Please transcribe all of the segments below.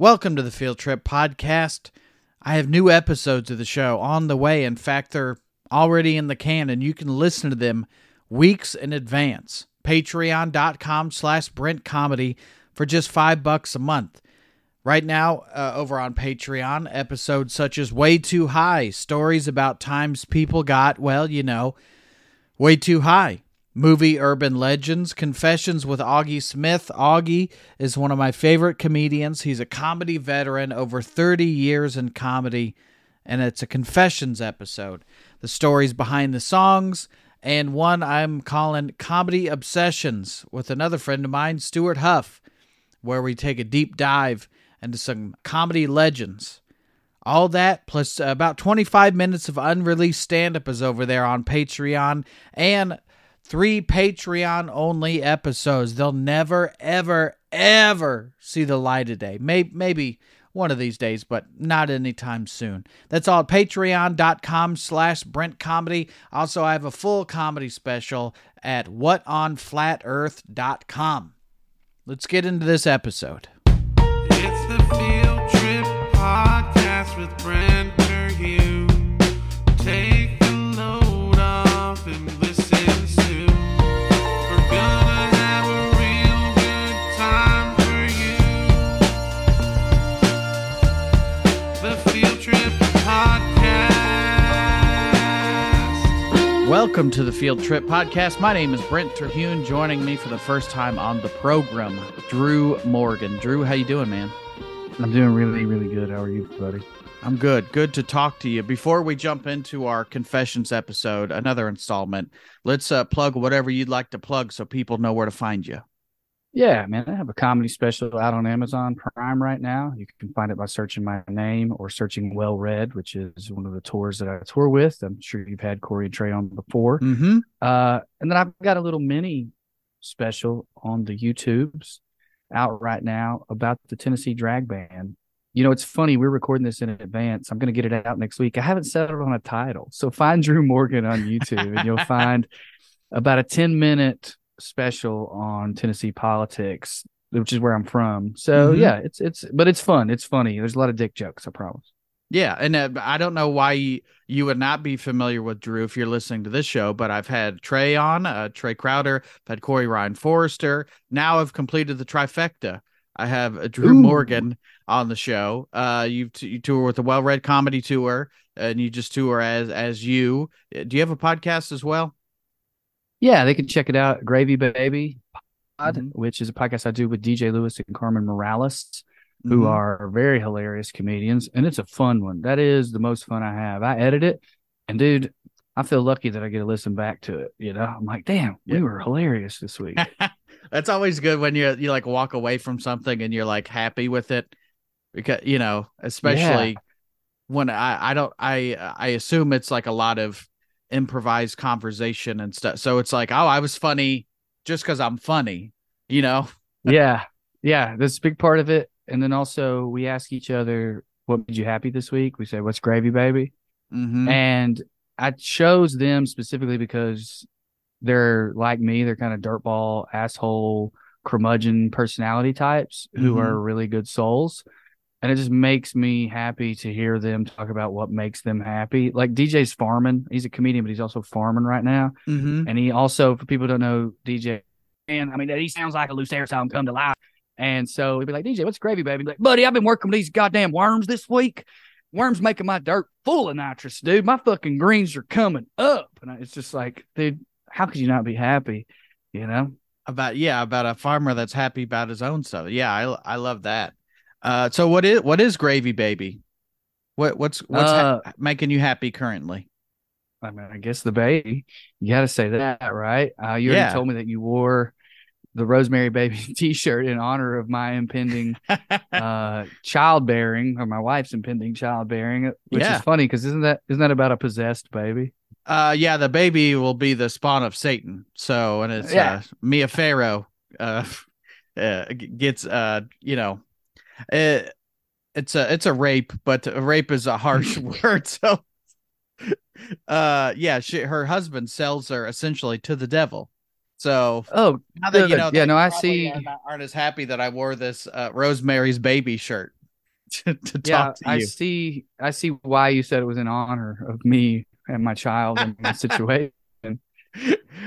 Welcome to the Field Trip Podcast. I have new episodes of the show on the way. In fact, they're already in the can, and you can listen to them weeks in advance. Patreon.com slash Brent Comedy for just five bucks a month. Right now, uh, over on Patreon, episodes such as Way Too High, stories about times people got, well, you know, way too high. Movie Urban Legends, Confessions with Augie Smith. Augie is one of my favorite comedians. He's a comedy veteran, over 30 years in comedy, and it's a Confessions episode. The stories behind the songs, and one I'm calling Comedy Obsessions with another friend of mine, Stewart Huff, where we take a deep dive into some comedy legends. All that plus about 25 minutes of unreleased stand up is over there on Patreon and three Patreon only episodes. They'll never, ever, ever see the light of day. Maybe, maybe one of these days, but not anytime soon. That's all at patreon.com slash Brent Comedy. Also, I have a full comedy special at whatonflatearth.com. Let's get into this episode. It's the Field Trip Podcast with Brent Welcome to the Field Trip Podcast. My name is Brent Terhune. Joining me for the first time on the program, Drew Morgan. Drew, how you doing, man? I'm doing really, really good. How are you, buddy? I'm good. Good to talk to you. Before we jump into our confessions episode, another installment, let's uh, plug whatever you'd like to plug so people know where to find you. Yeah, man. I have a comedy special out on Amazon Prime right now. You can find it by searching my name or searching Well Read, which is one of the tours that I tour with. I'm sure you've had Corey and Trey on before. Mm-hmm. Uh, and then I've got a little mini special on the YouTubes out right now about the Tennessee Drag Ban. You know, it's funny. We're recording this in advance. I'm going to get it out next week. I haven't settled on a title. So find Drew Morgan on YouTube and you'll find about a 10 minute special on Tennessee politics, which is where I'm from. So Mhm. yeah, it's, it's, but it's fun. It's funny. There's a lot of dick jokes, I promise. Yeah, and uh, I don't know why you, you would not be familiar with Drew if you're listening to this show, but I've had Trey on, uh, Trey Crowder, I've had Corey Ryan Forrester. Now I've completed the trifecta. I have uh, Drew Ooh. Morgan on the show. Uh, you t- you tour with the Well Read Comedy Tour, and you just tour as as you. Uh, Do you have a podcast as well? Yeah, they can check it out. Gravy Baby Pod, Mhm. which is a podcast I do with DJ Lewis and Carmen Morales. who Mhm. are very hilarious comedians, and it's a fun one. That is the most fun I have. I edit it, and dude, I feel lucky that I get to listen back to it. You know, I'm like, damn, Yeah. we were hilarious this week. That's always good when you you like walk away from something and you're like happy with it because you know, especially when I I don't I I assume it's like a lot of improvised conversation and stuff. So it's like, oh, I was funny just because I'm funny, you know. yeah, yeah, that's a big part of it. And then also, we ask each other, "What made you happy this week?" We say, "What's gravy, baby?" Mm-hmm. And I chose them specifically because they're like me. They're kind of dirtball, asshole, curmudgeon personality types who Mhm. are really good souls. And it just makes me happy to hear them talk about what makes them happy. Like DJ's farming. He's a comedian, but he's also farming right now. Mm-hmm. And he also, for people who don't know DJ, and I mean, he sounds like a loose air song come to life. And so he'd be like, DJ, what's gravy, baby? Like, buddy, I've been working with these goddamn worms this week. Worms making my dirt full of nitrous, dude. My fucking greens are coming up. And it's just like, dude, how could you not be happy? You know? About yeah, about a farmer that's happy about his own stuff. Yeah, I I love that. Uh, so what is what is gravy, baby? What what's what's ha- making you happy currently? I mean, I guess the baby. You got to say that, right? Uh, you Yeah. already told me that you wore the Rosemary Baby T-shirt in honor of my impending uh, childbearing, or my wife's impending childbearing. Which Yeah. is funny because isn't that isn't that about a possessed baby? Uh, yeah, the baby will be the spawn of Satan. So, and it's Yeah. uh, Mia Farrow uh, uh, gets uh, you know, uh, it's a it's a rape, but a rape is a harsh word. So, uh, yeah, she her husband sells her essentially to the devil. So Oh, now that you know, Yeah, no, I see- are not- aren't as happy that I wore this uh, Rosemary's Baby shirt. to, to Yeah, talk to I see. I see why you said it was in honor of me and my child and my situation.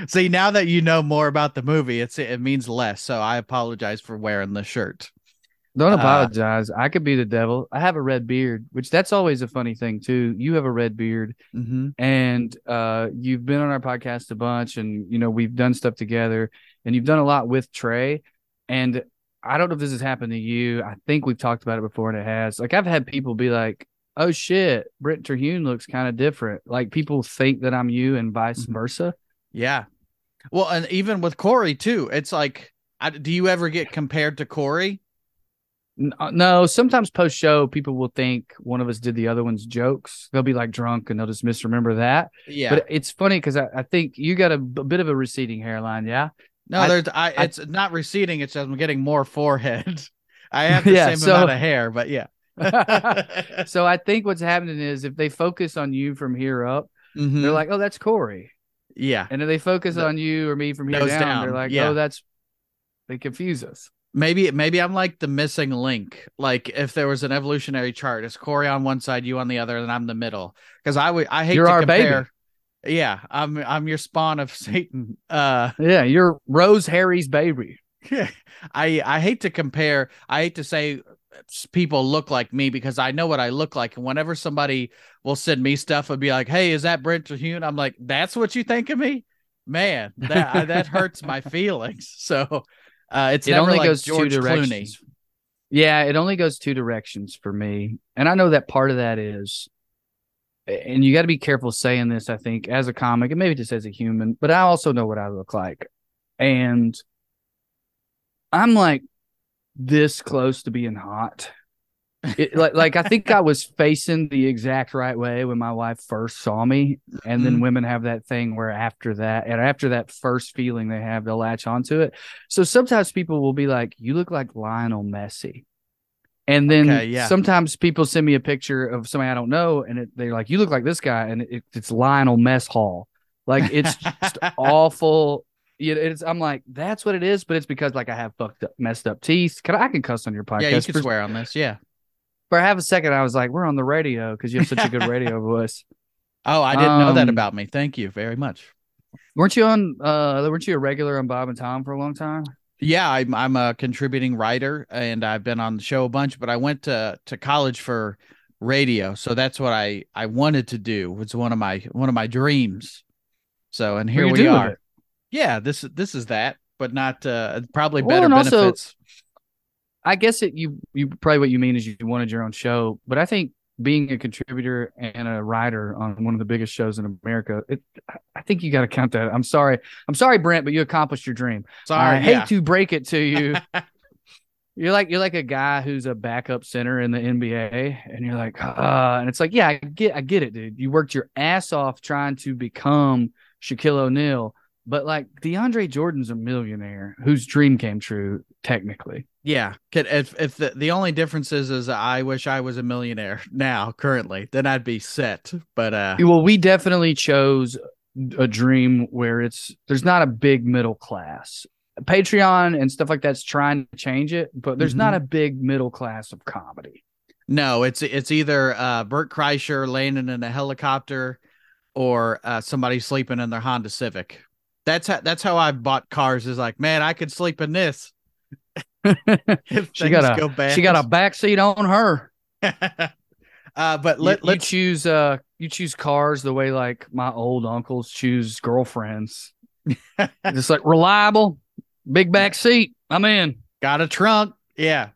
See, now that you know more about the movie, it's it means less. So I apologize for wearing the shirt. Don't Uh, apologize. I could be the devil. I have a red beard, which that's always a funny thing too. You have a red beard, Mm-hmm. and uh, you've been on our podcast a bunch, and you know we've done stuff together, and you've done a lot with Trey. And I don't know if this has happened to you. I think we've talked about it before, and it has. Like I've had people be like, "Oh shit, Brent Terhune looks kind of different." Like people think that I'm you, and vice Mhm. versa. Yeah. Well, and even with Corey too, it's like, I, do you ever get compared to Corey? Uh, No, sometimes post show, people will think one of us did the other one's jokes. They'll be like drunk and they'll just misremember that. Yeah. But it's funny because I, I think you got a bit of a receding hairline. Yeah. no, I- there's I, I- it's not receding. It's just I'm getting more forehead. I have the Yeah, same so- amount of hair, but yeah. so I think what's happening is if they focus on you from here up, Mhm. they're like, oh, that's Corey. yeah. And if they focus The- on you or me from here down, down, they're like, yeah. oh, that's, they confuse us. Maybe maybe I'm like the missing link. Like if there was an evolutionary chart, it's Corey on one side, you on the other, and I'm the middle. Because I would I hate You're to our baby. compare. Yeah, I'm I'm your spawn of Satan. Uh Yeah. You're Rose Harry's baby. I I hate to compare. I hate to say people look like me because I know what I look like. And whenever somebody will send me stuff and be like, "Hey, is that Brent Terhune?" I'm like, "That's what you think of me, man." That that hurts my feelings. So uh, it's it only like goes George two Clooney. directions. Yeah, it only goes two directions for me. And I know that part of that is and you got to be careful saying this, I think, as a comic and maybe just as a human, but I also know what I look like. And I'm like this close to being hot. It, like, like I think I was facing the exact right way when my wife first saw me, and then Mhm. women have that thing where after that, and after that first feeling they have, they'll latch onto it. So sometimes people will be like, "You look like Lionel Messi," and then Okay, yeah. sometimes people send me a picture of somebody I don't know, and it, they're like, "You look like this guy," and it, it's Lionel Mess Hall. Like it's just awful. You it's I'm like, that's what it is, but it's because like I have fucked up, messed up teeth. Can I, I can cuss on your podcast? Yeah, you can for, swear on this. Yeah. For half a second, I was like, we're on the radio because you have such a good radio voice. Oh, I didn't know that Um, about me. Thank you very much. Weren't you on? uh Weren't you a regular on Bob and Tom for a long time? Yeah, I'm I'm a contributing writer and I've been on the show a bunch, but I went to to college for radio, so that's what I I wanted to do. It's one of my one of my dreams. So and here we are. Yeah, this this is that, but not uh probably Well, better also- benefits. I guess it you you probably what you mean is you wanted your own show, but I think being a contributor and a writer on one of the biggest shows in America, it I think you got to count that. I'm sorry, I'm sorry, Brent, but you accomplished your dream. Sorry, I hate yeah. to break it to you. you're like you're like a guy who's a backup center in the NBA, and you're like, uh, and it's like, yeah, I get, I get it, dude. You worked your ass off trying to become Shaquille O'Neal, but like DeAndre Jordan's a millionaire whose dream came true, technically. Yeah, if if the, the only difference is is I wish I was a millionaire now currently, then I'd be set. But uh Well, we definitely chose a dream where it's there's not a big middle class. Patreon and stuff like that's trying to change it, but there's not a big middle class of comedy. No, it's it's either uh Bert Kreischer landing in a helicopter or uh somebody sleeping in their Honda Civic. That's how that's how I bought cars is like, man, I could sleep in this. She got a- go bad. She got a backseat on her. uh but You- let you, let's choose uh you choose cars the way like my old uncles choose girlfriends. Just like reliable, big back seat. I'm in. got a trunk. Yeah.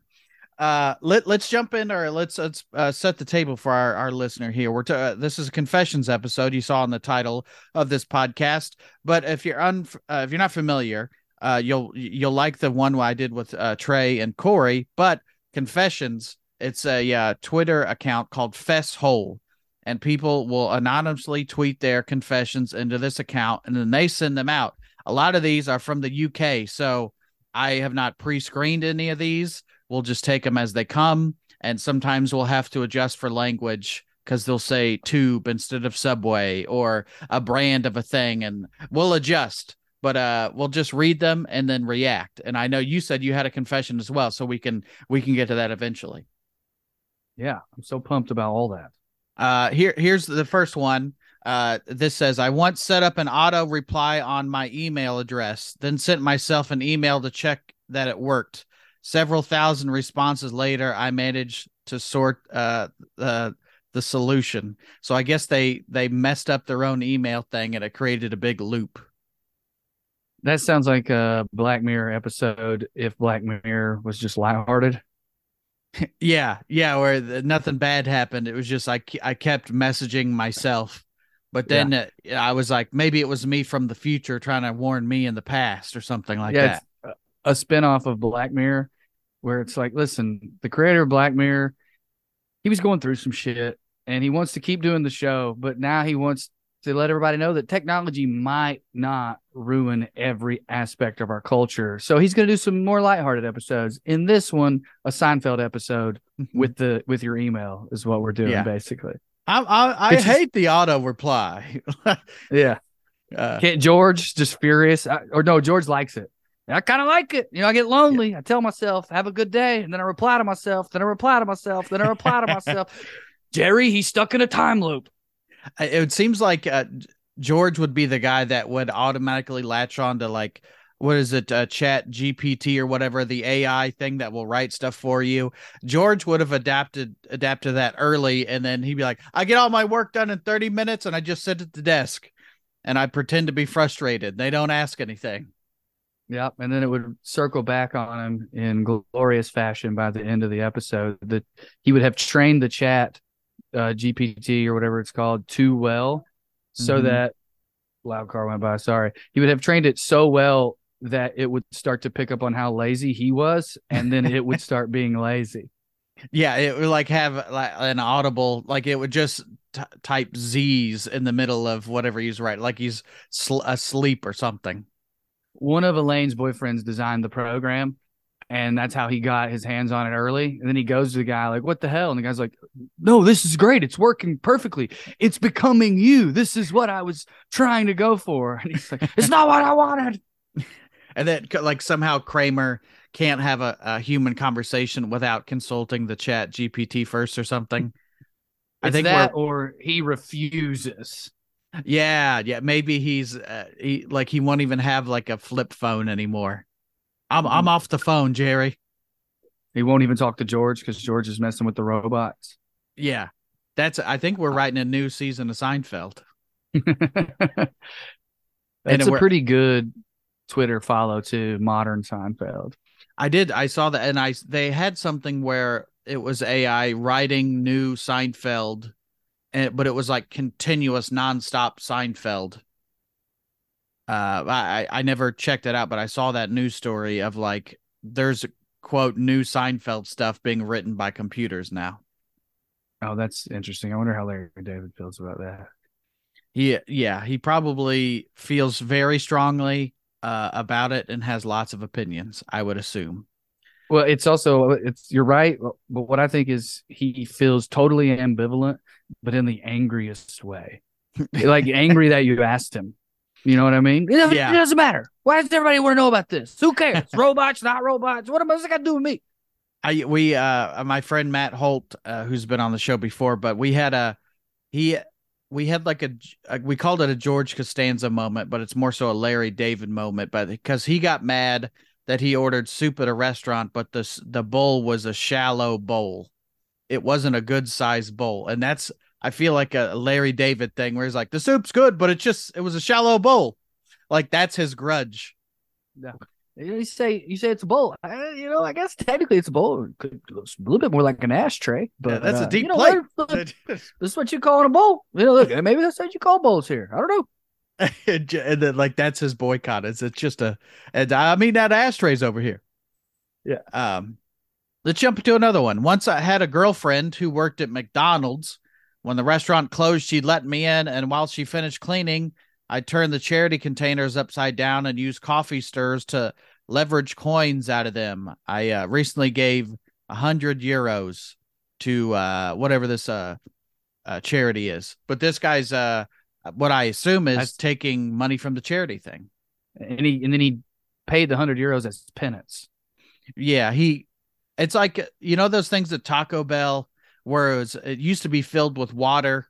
Uh, let let's jump in or let's let's uh, set the table for our, our listener here. We're t- uh, this is a confessions episode. You saw in the title of this podcast, but if you're un uh, if you're not familiar, uh, you'll you'll like the one I did with uh, Trey and Corey. But confessions, it's a uh, Twitter account called FessHole, and people will anonymously tweet their confessions into this account, and then they send them out. A lot of these are from the UK, so I have not pre-screened any of these. We'll just take them as they come, and sometimes we'll have to adjust for language because they'll say tube instead of subway or a brand of a thing, and we'll adjust. But uh, we'll just read them and then react. And I know you said you had a confession as well, so we can we can get to that eventually. Yeah, I'm so pumped about all that. Uh, here, here's the first one. Uh, this says, I once set up an auto reply on my email address, then sent myself an email to check that it worked. Several thousand responses later, I managed to sort uh, the the solution. So I guess they they messed up their own email thing and it created a big loop. That sounds like a Black Mirror episode if Black Mirror was just lighthearted. Yeah, yeah, where the, nothing bad happened. It was just I I kept messaging myself, but then uh, I was like, maybe it was me from the future trying to warn me in the past or something like yeah, that. a spinoff of Black Mirror where it's like, listen, the creator of Black Mirror, he was going through some shit and he wants to keep doing the show, but now he wants to let everybody know that technology might not ruin every aspect of our culture. So he's going to do some more lighthearted episodes. In this one, a Seinfeld episode with the with your email is what we're doing Yeah. basically. I I, I It's just- hate the auto reply. Yeah. uh, Can't George just furious I, or no, George likes it. I kind of like it. You know, I get lonely. I tell myself, have a good day. And then I reply to myself. Then I reply to myself. Then I reply to myself. Jerry, he's stuck in a time loop. It seems like uh, George would be the guy that would automatically latch on to like what is it uh, chat gpt or whatever the ai thing that will write stuff for you george would have adapted adapted that early and then he'd be like i get all my work done in 30 minutes and i just sit at the desk and i pretend to be frustrated they don't ask anything Yep. And then it would circle back on him in glorious fashion by the end of the episode that he would have trained the chat uh, GPT or whatever it's called too well so Mhm. that loud car went by. Sorry. He would have trained it so well that it would start to pick up on how lazy he was and then it would start being lazy. yeah it would like have like an audible like it would just t- type z's in the middle of whatever he's writing like he's sl- asleep or something One of Elaine's boyfriends designed the program and that's how he got his hands on it early. And then he goes to the guy like, "What the hell?" And the guy's like, "No, this is great. It's working perfectly. It's becoming you. This is what I was trying to go for." And he's like, "It's not what I wanted." and then like somehow Kramer can't have a, a human conversation without consulting the chat GPT first or something. I think that, or he refuses. yeah, yeah, maybe he's uh, he like he won't even have like a flip phone anymore. I'm mm-hmm. I'm off the phone, Jerry. He won't even talk to George because George is messing with the robots. Yeah. That's I think we're uh, writing a new season of Seinfeld. That's a pretty good Twitter follow to modern Seinfeld. I did I saw that and I they had something where it was AI writing new Seinfeld and but it was like continuous nonstop Seinfeld. Uh I I never checked it out but I saw that news story of like there's quote new Seinfeld stuff being written by computers now. Oh, that's interesting. I wonder how Larry David feels about that. He yeah, he probably feels very strongly uh about it and has lots of opinions, I would assume. Well, it's also it's you're right, but what I think is he feels totally ambivalent, but in the angriest way, like angry that you asked him. You know what I mean? It, Yeah. it doesn't matter. Why does everybody want to know about this? Who cares? robots, not robots. What am I got to do with me? I we uh my friend Matt Holt uh, who's been on the show before, but we had a he we had like a, a we called it a George Costanza moment, but it's more so a Larry David moment, but because he got mad that he ordered soup at a restaurant, but the the bowl was a shallow bowl. It wasn't a good sized bowl, and that's I feel like a Larry David thing where he's like the soup's good, but it's just it was a shallow bowl. Like that's his grudge. Yeah. You say you say it's a bowl. Uh, you know, I guess technically it's a bowl. It's a little bit more like an ashtray, but Yeah, that's uh, a deep you know, plate. what? This is what you call a bowl. You know, look, maybe that's what you call bowls here. I don't know. and then like that's his boycott. It's it's just a and I mean that ashtrays over here. Yeah. Um let's jump to another one. Once I had a girlfriend who worked at McDonald's. When the restaurant closed, she'd let me in, and while she finished cleaning, I turned the charity containers upside down and used coffee stirs to leverage coins out of them. I uh, recently gave a hundred euros to uh, whatever this uh, uh, charity is, but this guy's uh, what I assume is That's- taking money from the charity thing. And he and then he paid the hundred euros as penance. Yeah, he. It's like you know those things at Taco Bell where it was it used to be filled with water,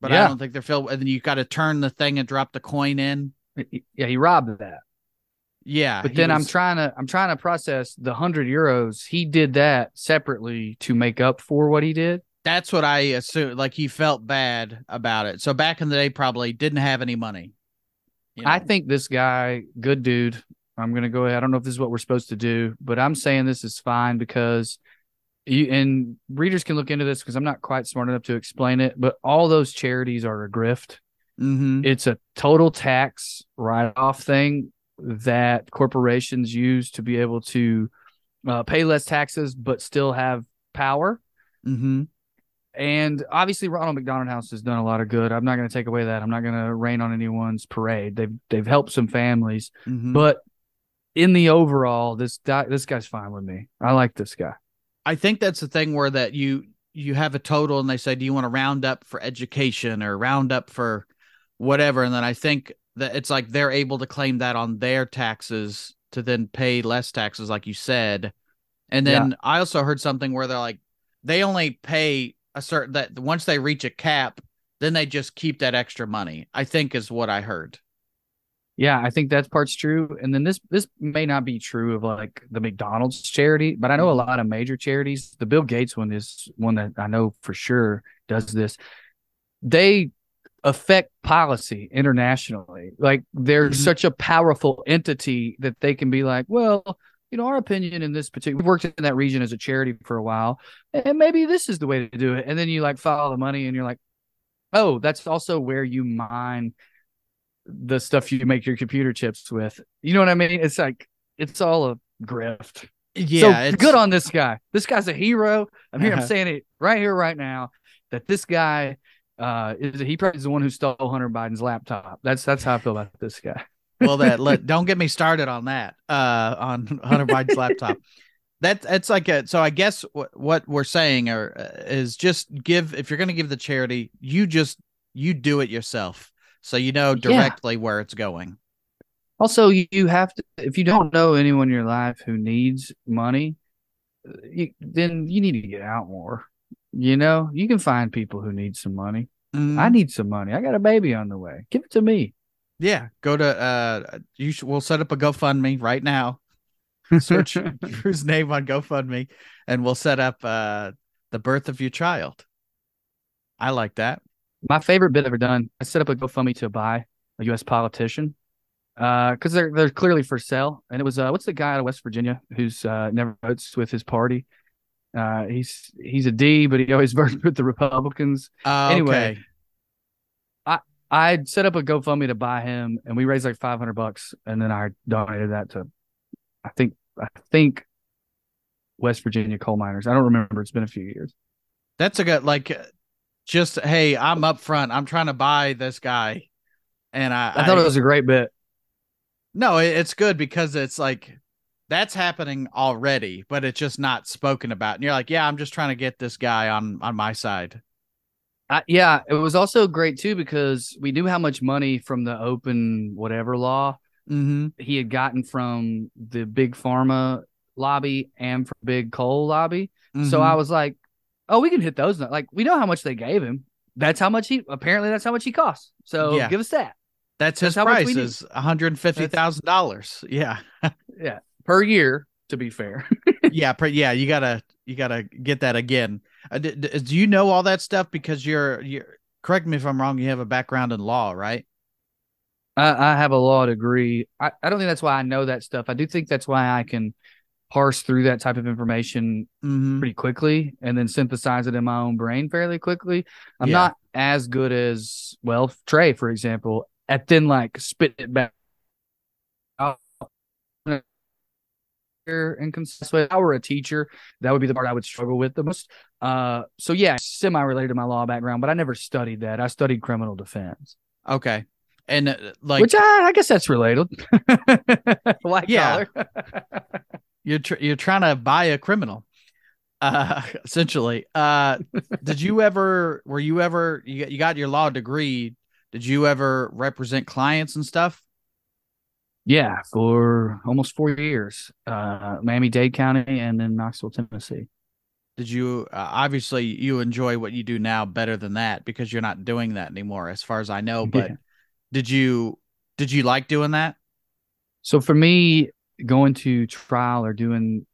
but I don't think they're filled. And then you got to turn the thing and drop the coin in. Yeah, he robbed that. Yeah, But he then I'm trying to I'm trying to process the hundred euros. He did that separately to make up for what he did. That's what I assume. Like he felt bad about it. So back in the day, probably didn't have any money. you I think this guy, good dude. I'm gonna go ahead. I don't know if this is what we're supposed to do, but I'm saying this is fine because you and readers can look into this because I'm not quite smart enough to explain it. But all those charities are a grift. Mhm. It's a total tax write off thing that corporations use to be able to uh, pay less taxes but still have power. Mhm. And obviously, Ronald McDonald House has done a lot of good. I'm not going to take away that. I'm not going to rain on anyone's parade. They've they've helped some families, Mhm. but in the overall, this guy this guy's fine with me. I like this guy. I think that's the thing where that you you have a total and they say, do you want to round up for education or round up for whatever? And then I think that it's like they're able to claim that on their taxes to then pay less taxes, like you said. And then I also heard something where they're like they only pay a certain that once they reach a cap, then they just keep that extra money. I think is what I heard. Yeah, I think that part's true. And then this this may not be true of like the McDonald's charity, but I know a lot of major charities. The Bill Gates one is one that I know for sure does this. They affect policy internationally. Like they're Mhm. such a powerful entity that they can be like, well, you know, our opinion in this particular we've worked in that region as a charity for a while, and maybe this is the way to do it. And then you like follow the money and you're like, oh, that's also where you mine the stuff you make your computer chips with. You know what I mean? It's like it's all a grift. Yeah, so it's good on this guy. This guy's a hero. I'm here. I'm Uh-huh. saying it right here, right now. That this guy uh, is he probably is the one who stole Hunter Biden's laptop. That's that's how I feel about this guy. well that let don't get me started on that uh on hunter biden's laptop that that's like a so i guess what, what we're saying are, uh, is just give if you're going to give the charity you just you do it yourself so you know Yeah. directly where it's going Also, you, have to if you don't know anyone in your life who needs money, uh, you, then you need to get out more. You know, you can find people who need some money. Mhm. I need some money. I got a baby on the way. Give it to me. yeah go to uh you should we'll set up a gofundme right now search drew's name on gofundme and we'll set up uh the birth of your child i like that My favorite bit ever done. I set up a GoFundMe to buy a U.S. politician because they're they're clearly for sale. And it was uh, what's the guy out of West Virginia who's uh, never votes with his party? Uh, he's he's a D, but he always votes with the Republicans. uh, Anyway, okay. I set up a GoFundMe to buy him, and we raised like five hundred bucks, and then I donated that to, I think I think West Virginia coal miners. I don't remember. It's been a few years. That's a good like uh, just hey, I'm up front. I'm trying to buy this guy. And I, I thought it was a great bit. no, it- it's good because it's like that's happening already, but it's just not spoken about. And you're like, yeah, I'm just trying to get this guy on on my side. I, yeah, it was also great too because we knew how much money from the open whatever law Mm-hmm. he had gotten from the big pharma lobby and from big coal lobby. Mm-hmm. So I was like, oh, we can hit those. Like we know how much they gave him. That's how much he apparently that's how much he costs. So Yeah. give us that that's his that's how price is one hundred fifty thousand dollars. Yeah, yeah, per year. To be fair, yeah, pre- yeah. You gotta you gotta get that again. Uh, d- d- do you know all that stuff because you're you're correct me if I'm wrong. You have a background in law, right? I, I have a law degree. I, I don't think that's why I know that stuff. I do think that's why I can parse through that type of information Mm-hmm. pretty quickly and then synthesize it in my own brain fairly quickly. I'm Yeah. not as good as well Trey, for example, at then like spit it back out in concise way. If I were a teacher, that would be the part I would struggle with the most. Uh, so yeah, semi related to my law background, but I never studied that. I studied criminal defense, Okay. And uh, like which I, I guess that's related. White Yeah. collar. you're tr- you're trying to buy a criminal, uh, essentially. Uh, did you ever? Were you ever? You got, you got your law degree. Did you ever represent clients and stuff? Yeah, for almost four years, uh, Miami Dade County and then Knoxville, Tennessee. Did you uh, obviously you enjoy what you do now better than that because you're not doing that anymore, as far as I know. But Yeah. did you did you like doing that? So for me, going to trial or doing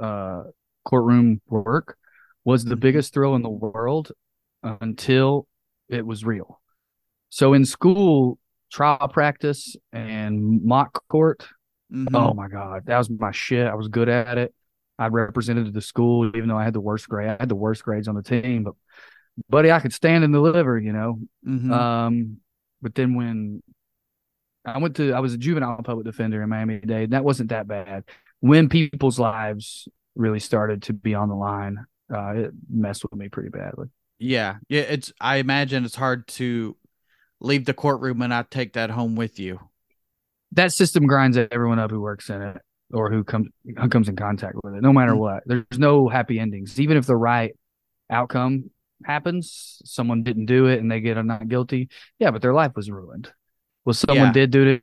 uh, courtroom work was the Mhm. biggest thrill in the world until it was real. So in school, trial practice and mock court, Mhm. oh my God, that was my shit. I was good at it. I represented the school, even though I had the worst grade. I had the worst grades on the team, but buddy, I could stand and deliver, you know. Mhm. Um, but then when I went to, I was a juvenile public defender in Miami Dade. That wasn't that bad. When people's lives really started to be on the line, uh, it messed with me pretty badly. yeah, yeah. It's I imagine it's hard to leave the courtroom and not take that home with you. That system grinds everyone up who works in it or who comes who comes in contact with it, no matter Mm. what. There's no happy endings. Even if the right outcome happens, someone didn't do it and they get a not guilty. Yeah, but their life was ruined. Well, someone Yeah. did do it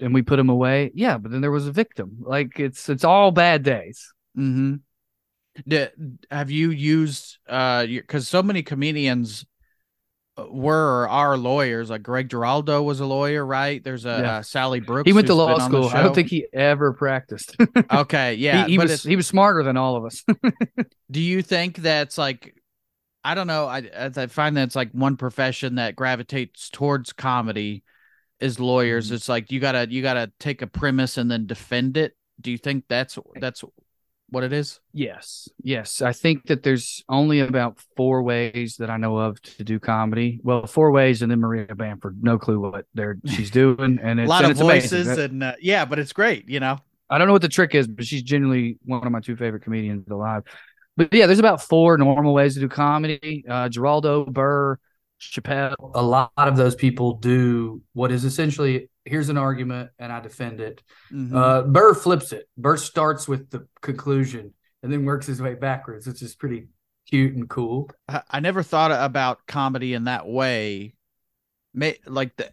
and we put him away. Yeah, but then there was a victim. Like it's it's all bad days. Mm-hmm. have you used uh because so many comedians uh, were or are lawyers like greg giraldo was a lawyer right there's a Yeah. uh, sally brooks He went to law been on the school. I don't think he ever practiced. okay yeah he, he was he was smarter than all of us. do you think that's like i don't know i i find that's like one profession that gravitates towards comedy is lawyers Mhm. it's like you gotta you gotta take a premise and then defend it do you think that's that's what it is Yes, yes. I think that there's only about four ways that I know of to do comedy. Well, four ways, and then Maria Bamford, no clue what they're she's doing, and a lot and of it's amazing. voices That- and uh, yeah but it's great you know I don't know what the trick is, but she's genuinely one of my two favorite comedians alive. But yeah, there's about four normal ways to do comedy. Uh, Giraldo, Burr, Chappelle. A lot of those people do what is essentially here's an argument and I defend it. Mhm. Uh, Burr flips it. Burr starts with the conclusion and then works his way backwards, which is pretty cute and cool. I, I never thought about comedy in that way. May like the,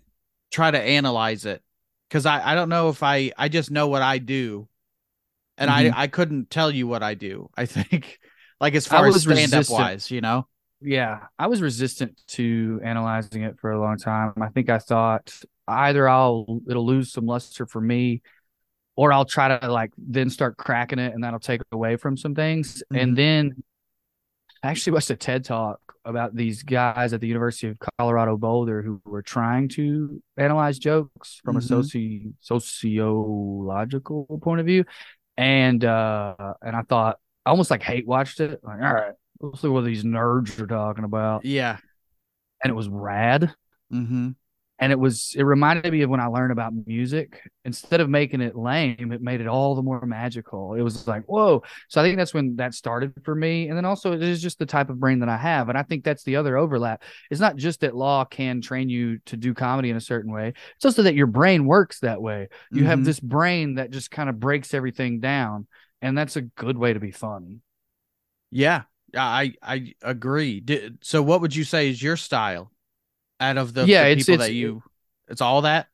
try to analyze it because I I don't know if I I just know what I do, and Mhm. I I couldn't tell you what I do. I think like as far as was stand up wise, you know. Yeah, I was resistant to analyzing it for a long time. I think I thought either I'll it'll lose some luster for me, or I'll try to like then start cracking it, and that'll take away from some things. Mhm. And then I actually watched a TED talk about these guys at the University of Colorado Boulder who were trying to analyze jokes from a Mhm. soci sociological point of view, and uh, and I thought I almost like hate watched it. Like, all right, let's see what these nerds are talking about, Yeah. and it was rad. Mm-hmm. And it was it reminded me of when I learned about music. Instead of making it lame, it made it all the more magical. It was like, whoa. So I think that's when that started for me. And then also it is just the type of brain that I have. And I think that's the other overlap. It's not just that law can train you to do comedy in a certain way. It's also that your brain works that way. You have Mhm. this brain that just kind of breaks everything down. And that's a good way to be funny. Yeah. I I agree. Did, so what would you say is your style out of the, Yeah, the it's- people it's- that you? It's all that.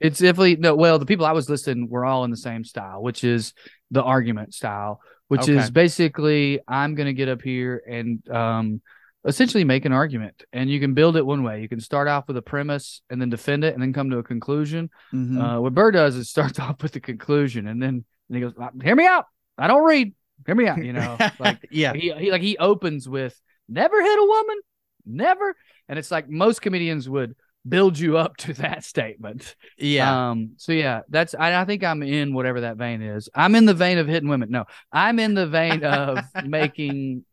It's definitely no. Well, the people I was listening were all in the same style, which is the argument style, which Okay. is basically I'm going to get up here and um, essentially make an argument, and you can build it one way. You can start off with a premise and then defend it, and then come to a conclusion. Mhm. Uh, what Burr does is starts off with the conclusion, and then and he goes, "Uh, "Hear me out. I don't read. Hear me out." You know, like yeah. he, he like he opens with never hit a woman, never, and it's like most comedians would build you up to that statement. Yeah. Um. So yeah, that's I, I think I'm in whatever that vein is. I'm in the vein of hitting women. No, I'm in the vein of making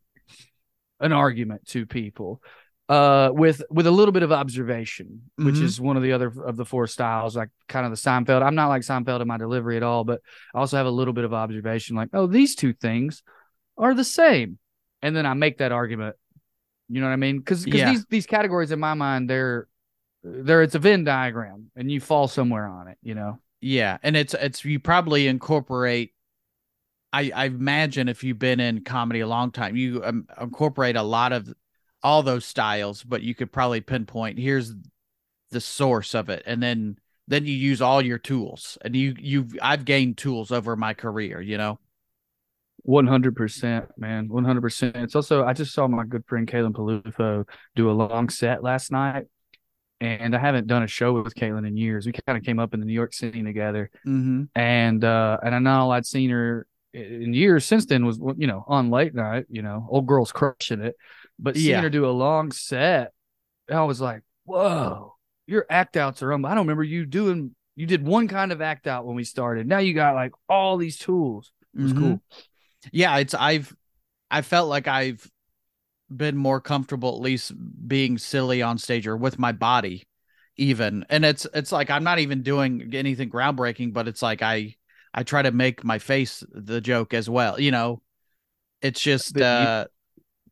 an argument to people, uh, with with a little bit of observation, which Mhm. is one of the other of the four styles, like kind of the Seinfeld. I'm not like Seinfeld in my delivery at all, but I also have a little bit of observation, like oh, these two things are the same, and then I make that argument. You know what I mean? Because Yeah. these these categories in my mind, they're there it's a Venn diagram and you fall somewhere on it, you know. Yeah, and it's it's you probably incorporate. I I imagine if you've been in comedy a long time, you um, incorporate a lot of all those styles, but you could probably pinpoint here's the source of it, and then then you use all your tools, and you you've I've gained tools over my career, you know. One hundred percent, man. One hundred percent. It's also I just saw my good friend Caitlin Peluffo do a long set last night, and I haven't done a show with Caitlin in years. We kind of came up in the New York scene together, Mm-hmm. and uh, and I know I'd seen her in years since then was you know on late night, you know, old girls crushing it, but seeing Yeah. her do a long set, I was like, whoa, your act outs are. Um, I don't remember you doing. You did one kind of act out when we started. Now you got like all these tools. It was Mhm. cool. Yeah, it's I've I felt like I've been more comfortable at least being silly on stage or with my body even. And it's it's like I'm not even doing anything groundbreaking, but it's like I I try to make my face the joke as well, you know. It's just But uh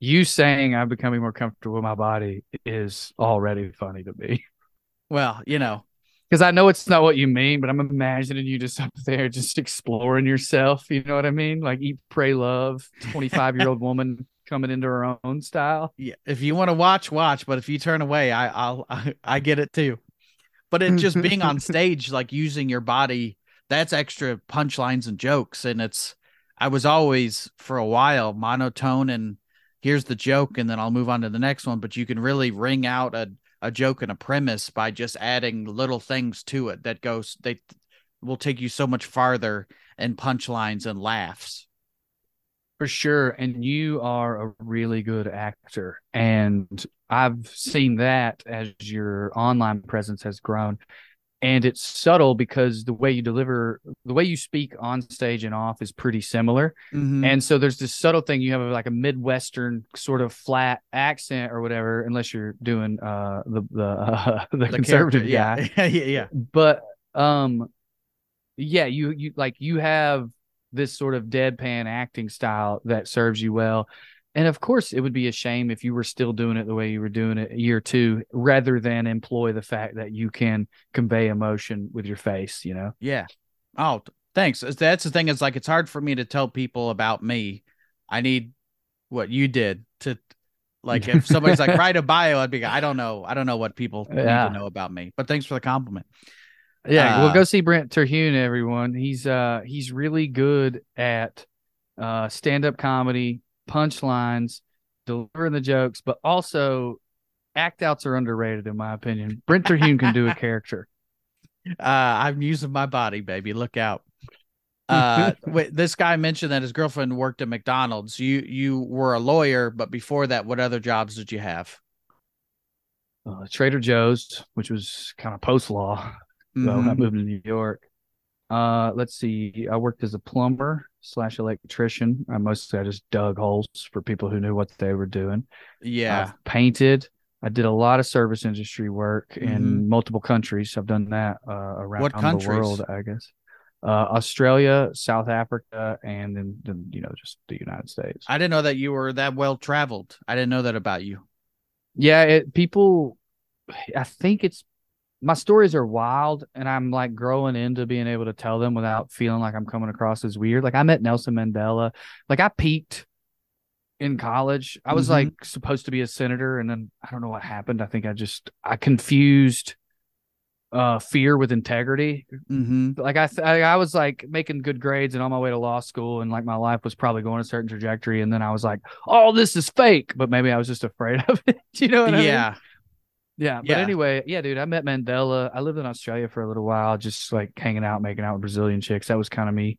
You saying I'm becoming more comfortable with my body is already funny to me. well, you know. Because I know it's not what you mean, but I'm imagining you just up there just exploring yourself. You know what I mean? Like eat, pray, love, 25 year old woman coming into her own style. Yeah, if you want to watch, watch. But if you turn away, I, I'll I, I get it too. But it just being on stage, like using your body, that's extra punchlines and jokes. And it's I was always for a while monotone and here's the joke, and then I'll move on to the next one. But you can really ring out a a joke and a premise by just adding little things to it that goes they will take you so much farther and punchlines and laughs. For sure. And you are a really good actor. And I've seen that as your online presence has grown. And it's subtle because the way you deliver, the way you speak on stage and off is pretty similar. Mhm. And so there's this subtle thing you have like a midwestern sort of flat accent or whatever, unless you're doing uh the the uh, the, The conservative yeah, yeah, yeah. But um, yeah, you you like you have this sort of deadpan acting style that serves you well. And of course, it would be a shame if you were still doing it the way you were doing it year two, rather than employ the fact that you can convey emotion with your face. You know. Yeah. Oh, thanks. That's the thing. Is like it's hard for me to tell people about me. I need what you did to, like, if somebody's like write a bio, I'd be. like, I don't know. I don't know what people need to know about me. But thanks for the compliment. Yeah, well, Uh, go see Brent Terhune, everyone. He's uh he's really good at uh stand up comedy, punchlines, delivering the jokes, but also act outs are underrated in my opinion. Brent Terhune can do a character. Uh, I'm using my body, baby. Look out. Uh, wait, this guy mentioned that his girlfriend worked at McDonald's. You you were a lawyer, but before that, what other jobs did you have? Uh, Trader Joe's, which was kind of post law. So I Mhm. moved to New York. Uh, let's see. I worked as a plumber slash electrician. I mostly I just dug holes for people who knew what they were doing. Yeah. I've painted. I did a lot of service industry work in multiple countries. I've done that uh, around Mm-hmm. What the world, I guess. Uh, Australia, South Africa, and then, then you know just the United States. I didn't know that you were that well traveled. I didn't know that about you. yeah, it, people. I think it's my stories are wild, and I'm like growing into being able to tell them without feeling like I'm coming across as weird. Like I met Nelson Mandela. Like I peaked in college. I was Mhm. like supposed to be a senator, and then I don't know what happened. I think I just I confused uh fear with integrity. Mm-hmm. Like I th- I I was like making good grades and on my way to law school, and like my life was probably going a certain trajectory, and then I was like, "Oh, this is fake," but maybe I was just afraid of it. you know what I mean? Yeah. Yeah, but Yeah. anyway, yeah, dude, I met Mandela. I lived in Australia for a little while, just like hanging out, making out with Brazilian chicks. That was kind of me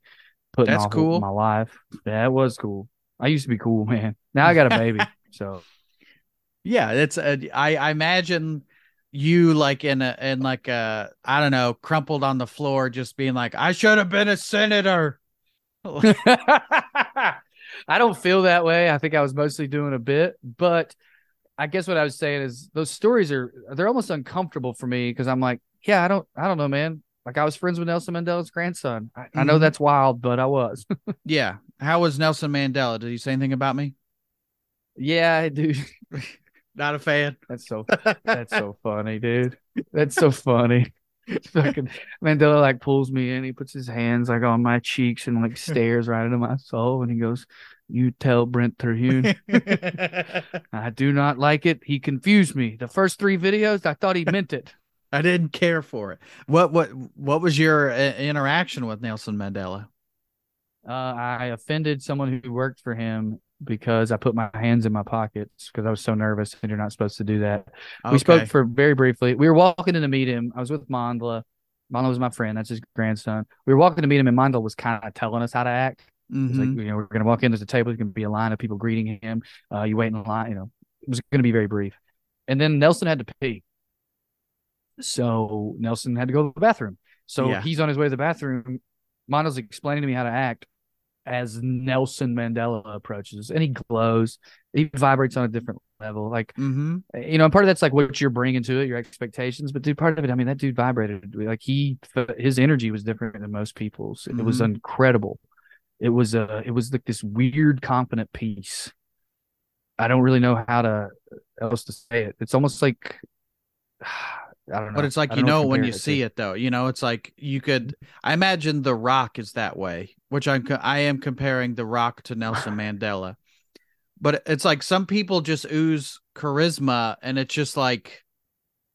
putting That's off cool. my life. Yeah, it was cool. I used to be cool, man. Now I got a baby, so Yeah, it's uh, I I imagine you like in a in like a I don't know, crumpled on the floor just being like I should have been a senator. I don't feel that way. I think I was mostly doing a bit, but I guess what I was saying is those stories are they're almost uncomfortable for me because I'm like, yeah, I don't I don't know, man. Like I was friends with Nelson Mandela's grandson. I, I know Mhm. that's wild, but I was. Yeah. How was Nelson Mandela? Did he say anything about me? yeah, dude. Not a fan. That's so that's so funny, dude. That's so funny. Fucking Mandela like pulls me in. He puts his hands like on my cheeks and like stares right into my soul, and he goes, "You tell Brent Terhune, I do not like it. He confused me. The first three videos, I thought he meant it. I didn't care for it. What what what was your uh, interaction with Nelson Mandela? Uh, I offended someone who worked for him because I put my hands in my pockets because I was so nervous, and you're not supposed to do that. We spoke for very briefly. We were walking in to meet him. I was with Mandla. Mandla was my friend. That's his grandson. We were walking to meet him, and Mandla was kind of telling us how to act. He's like, you know, we're gonna walk in. There's a table. There's gonna be a line of people greeting him. Uh, you wait in line. You know, it was gonna be very brief. And then Nelson had to pee, so Nelson had to go to the bathroom. So Yeah. he's on his way to the bathroom. Mandla's explaining to me how to act as Nelson Mandela approaches, and he glows. He vibrates on a different level. Like Mhm. you know, and part of that's like what you're bringing to it, your expectations. But dude, part of it, I mean, that dude vibrated. Like he, his energy was different than most people's. It was Mhm. incredible. It was a, it was like this weird, confident peace. I don't really know how to uh, else to say it. It's almost like, I don't know. But it's like you know when you compare see to. it though. You know, it's like you could I imagine The Rock is that way, which I'm I am comparing The Rock to Nelson Mandela. But it's like some people just ooze charisma and it's just like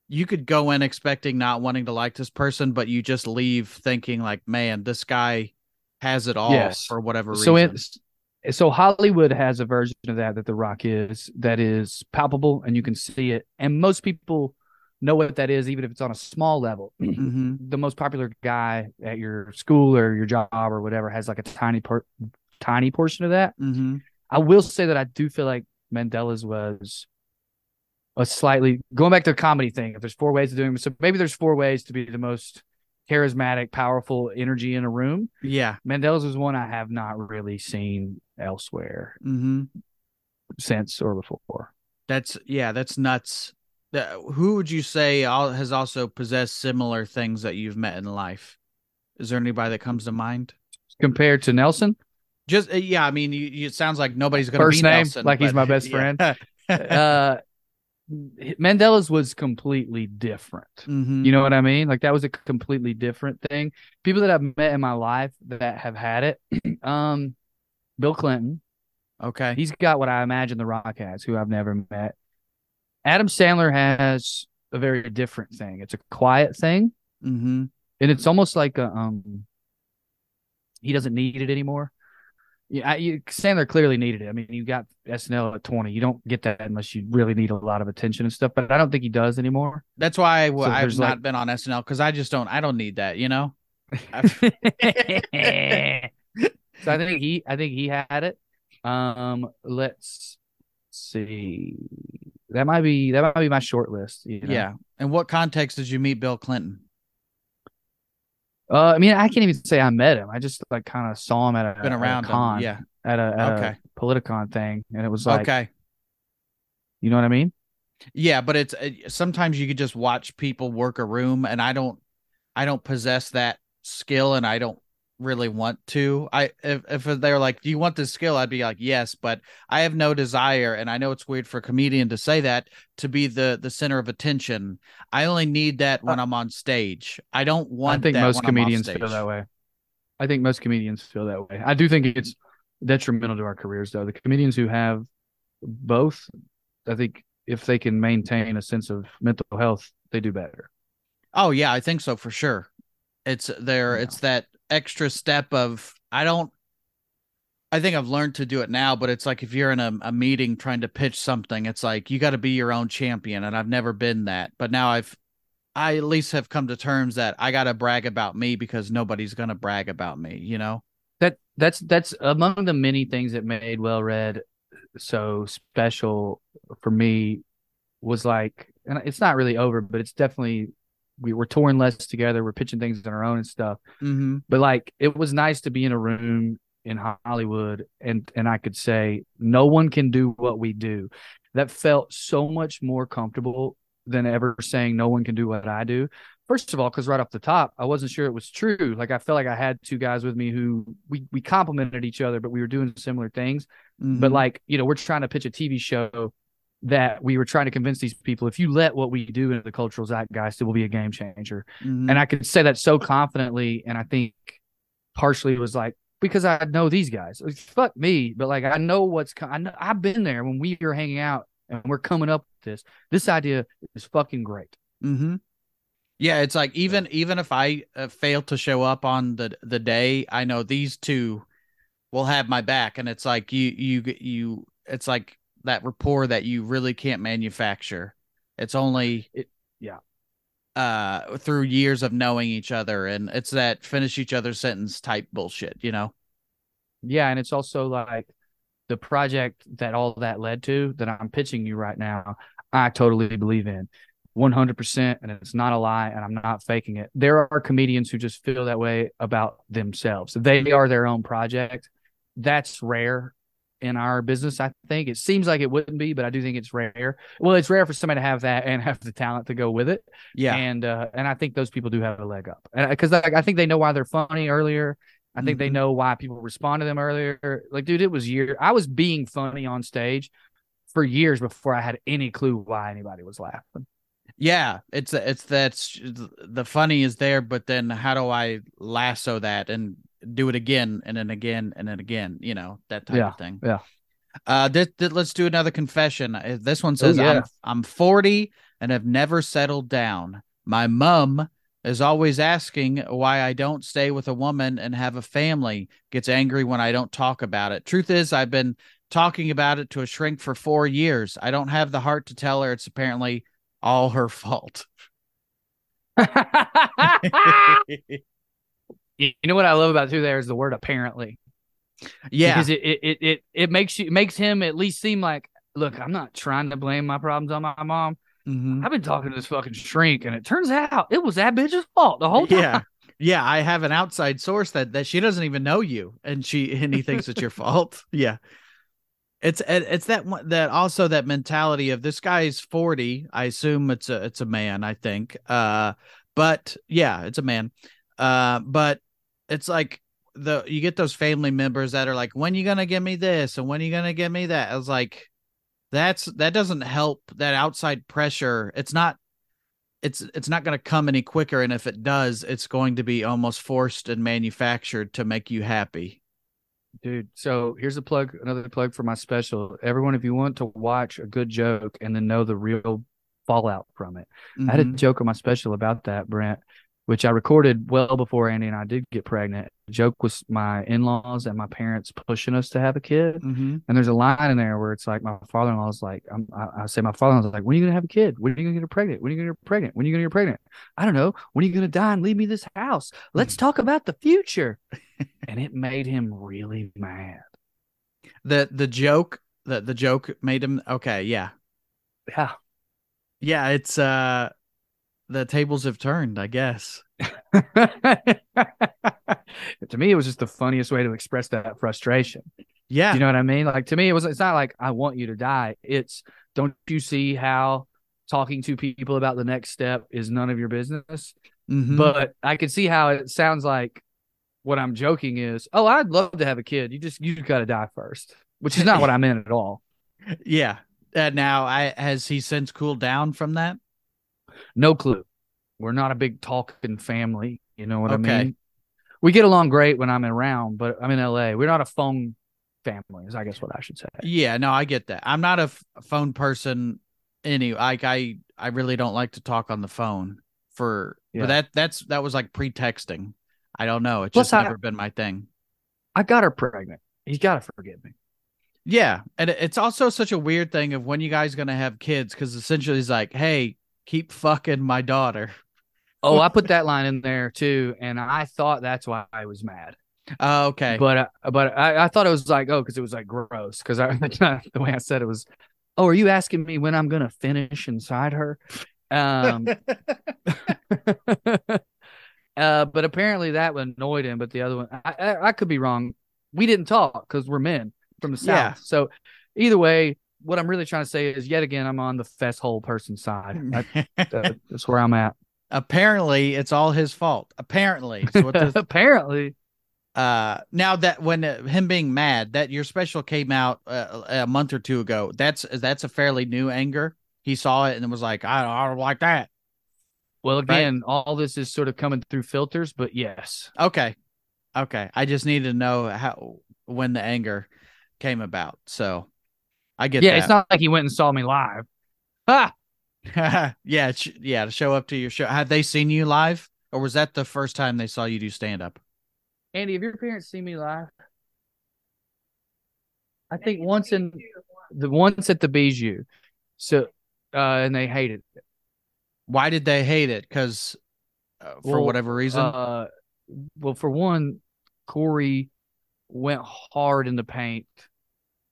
you could go in expecting not wanting to like this person, but you just leave thinking like, man, this guy has it all Yes. for whatever reason. So reason. it's so Hollywood has a version of that that The Rock is that is palpable and you can see it, and most people know what that is, even if it's on a small level. hmm the most popular guy at your school or your job or whatever has like a tiny part, tiny portion of that. hmm I will say that I do feel like Mandela's was a slightly going back to the comedy thing. If there's four ways of doing it, so maybe there's four ways to be the most charismatic, powerful energy in a room. Yeah. Mandela's was one I have not really seen elsewhere hmm since or before. That's yeah, that's nuts. Who would you say al- has also possessed similar things that you've met in life? Is there anybody that comes to mind? Compared to Nelson, Just uh, yeah, I mean, you, you, it sounds like nobody's going to First be name, Nelson, like he's my best yeah. friend. uh, Mandela's was completely different. Mhm. You know what I mean? Like that was a completely different thing. People that I've met in my life that have had it, um, Bill Clinton, okay. he's got what I imagine The Rock has, who I've never met. Adam Sandler has a very different thing. It's a quiet thing, hmm and it's almost like a um, he doesn't need it anymore. Yeah, you, Sandler clearly needed it. I mean, you got SNL at twenty. You don't get that unless you really need a lot of attention and stuff. But I don't think he does anymore. That's why I, w- So I've not like- been on SNL because I just don't. I don't need that. You know. So I think he I think he had it. Um let's see. That might be that might be my short list. you know? Yeah. In what context did you meet Bill Clinton? Uh I mean I can't even say I met him. I just like kind of saw him at a, Been at a around him. con, Yeah. at a at Okay. a Politicon thing and it was like okay. you know what I mean? Yeah, but it's uh, sometimes you could just watch people work a room, and I don't, I don't possess that skill, and I don't really want to. I if if they're like, "Do you want this skill?" I'd be like, "Yes," but I have no desire, and I know it's weird for a comedian to say that to be the the center of attention. I only need that uh when I'm on stage. I don't want. I think most comedians feel that way. I think most comedians feel that way. I do think it's detrimental to our careers, though. The comedians who have both, I think, if they can maintain a sense of mental health, they do better. Oh yeah, I think so for sure. It's there. Yeah. It's that extra step of I don't. I think I've learned to do it now, but it's like if you're in a, a meeting trying to pitch something, it's like you got to be your own champion, and I've never been that. But now I've, I at least have come to terms that I got to brag about me because nobody's gonna brag about me. You know? That that's that's among the many things that made Well Read so special for me was like, and it's not really over, but it's definitely we were touring less together. We're pitching things on our own and stuff. Mm-hmm. but like it was nice to be in a room in Hollywood and and I could say no one can do what we do. That felt so much more comfortable than ever saying no one can do what I do. First of all, because right off the top, I wasn't sure it was true. Like I felt like I had two guys with me who we we complimented each other, but we were doing similar things. Mm-hmm. But like you know, we're trying to pitch a TV show that we were trying to convince these people if you let what we do into the cultural zeitgeist, it will be a game changer Mhm. and I could say that so confidently. And I think partially it was like because I know these guys. Like, fuck me, but like I know what's. co- I know I've been there when we were hanging out and we're coming up with this. This idea is fucking great. Mm-hmm. Yeah, it's like even even if I uh, fail to show up on the the day, I know these two will have my back and it's like you you you it's like that rapport that you really can't manufacture it's only It- yeah. uh through years of knowing each other and it's that finish each other's sentence type bullshit you know Yeah, and it's also like the project that all that led to that I'm pitching you right now. I totally believe in 100%, and it's not a lie, and I'm not faking it. There are comedians who just feel that way about themselves. They are their own project. That's rare in our business. I think it seems like it wouldn't be, but I do think it's rare. Well, it's rare for somebody to have that and have the talent to go with it yeah and uh, and I think those people do have a leg up, because like, I think they know why they're funny earlier. I think they Mhm. know why people respond to them earlier. Like, dude, it was year. I was being funny on stage for years before I had any clue why anybody was laughing. yeah it's it's that's the funny is there but then how do i lasso that and do it again and then again and then again you know that type Yeah, of thing. yeah. uh this, this- let's do another confession. Uh, this one says yeah. I'm, I'm 40 and have never settled down. My mum is always asking why i don't stay with a woman and have a family. Gets angry when i don't talk about it. Truth is i've been talking about it to a shrink for four years. I don't have the heart to tell her it's apparently all her fault you know what I love about too there is the word apparently. yeah because it it, it it makes you it makes him at least seem like look, I'm not trying to blame my problems on my mom. Mhm. I've been talking to this fucking shrink, and it turns out it was that bitch's fault the whole time. yeah yeah i have an outside source that that she doesn't even know you and she and he thinks it's your fault yeah it's it's that one that also that mentality of this guy's 40 i assume it's a it's a man i think uh but yeah it's a man uh but it's like the you get those family members that are like when you gonna give me this? And when you gonna give me that? I was like that's that doesn't help that outside pressure. It's not it's it's not going to come any quicker. And if it does it's going to be almost forced and manufactured to make you happy. Dude, so here's a plug, another plug for my special. Everyone, if you want to watch a good joke and then know the real fallout from it, I had a Mhm. joke on my special about that, Brent, which I recorded well before Andy and I did get pregnant. The joke was my in laws and my parents pushing us to have a kid. Mhm. And there's a line in there where it's like my father in law is like, I'm, I, I say, my father in law is like, when are you going to have a kid? When are you going to get pregnant? When are you going to get pregnant? When are you going to get pregnant? I don't know. When are you going to die and leave me this house? Let's talk about the future. and it made him really mad. the the joke the the joke made him okay yeah Yeah. yeah it's uh the tables have turned i guess to me, it was just the funniest way to express that frustration. yeah You know what I mean? Like to me, it was. It's not like I want you to die. It's don't you see how talking to people about the next step is none of your business? Mhm. But I can see how it sounds like what I'm joking is, oh, I'd love to have a kid. You just you got to die first, which is not what I meant at all. yeah uh, now i has he since cooled down from that No clue. We're not a big talking family. You know what Okay. I mean? We get along great when I'm around, but I'm in LA. We're not a phone family, is I guess what I should say. yeah no i get that i'm not a f- phone person anyway. like i i really don't like to talk on the phone for Yeah. but that that's that was like pre-texting i don't know it's Plus, just I- never been my thing I got her pregnant. He's got to forgive me. yeah and it's also such a weird thing of when you guys gonna have kids because essentially he's like hey keep fucking my daughter Oh, I put that line in there too, and I thought that's why I was mad. oh okay But uh, but I, I thought it was like oh, because it was like gross. Because I the way I said it was, oh, are you asking me when I'm gonna finish inside her? Um, uh, but apparently that annoyed him. But the other one, I, I, I could be wrong. We didn't talk because we're men from the south. Yeah. So either way, what I'm really trying to say is, yet again, I'm on the FessHole person side. I, that- that's where I'm at. apparently it's all his fault. Apparently. So what does apparently, uh now that when uh, him being mad that your special came out uh, a month or two ago that's that's a fairly new anger. He saw it and was like i I don't like that. Well, again, all this is sort of coming through filters, but yes, okay. Okay. I just need to know how when the anger came about. So i get yeah, that it's not like he went and saw me live. Ah, yeah sh- yeah to show up to your show had they seen you live or was that the first time they saw you do stand up Andy, have your parents seen me live? I think once in the once at the Bijou. So uh and they hated it. Why did they hate it? Because uh, for Well, whatever reason. Uh well for one, Corey went hard in the paint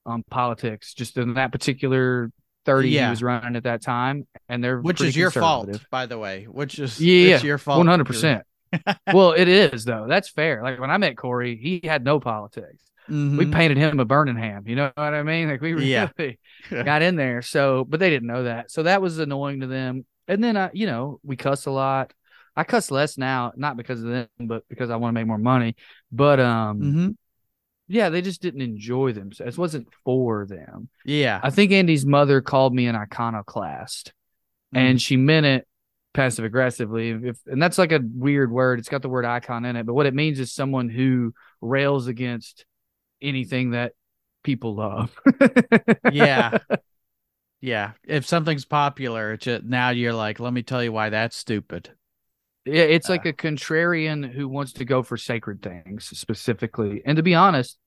on politics just in that particular 30 Yeah. he was running at that time and they're which is your fault, by the way. Which is Yeah, it's your fault. One hundred percent. Well, it is though. That's fair. Like when I met Corey, he had no politics. We Mhm. painted him a Birmingham. You know what I mean? Like we really Yeah. got in there. So, but they didn't know that. So that was annoying to them. And then I, you know, we cuss a lot. I cuss less now, not because of them, but because I want to make more money. But um, Mhm. Yeah, they just didn't enjoy themselves. It wasn't for them. Yeah. I think Andy's mother called me an iconoclast, Mm. and she meant it passive aggressively. If and that's like a weird word. It's got the word icon in it, but what it means is someone who rails against anything that people love. yeah. Yeah. If something's popular, it's just, now you're like, let me tell you why that's stupid. Yeah, it's Uh. like a contrarian who wants to go for sacred things specifically. And to be honest,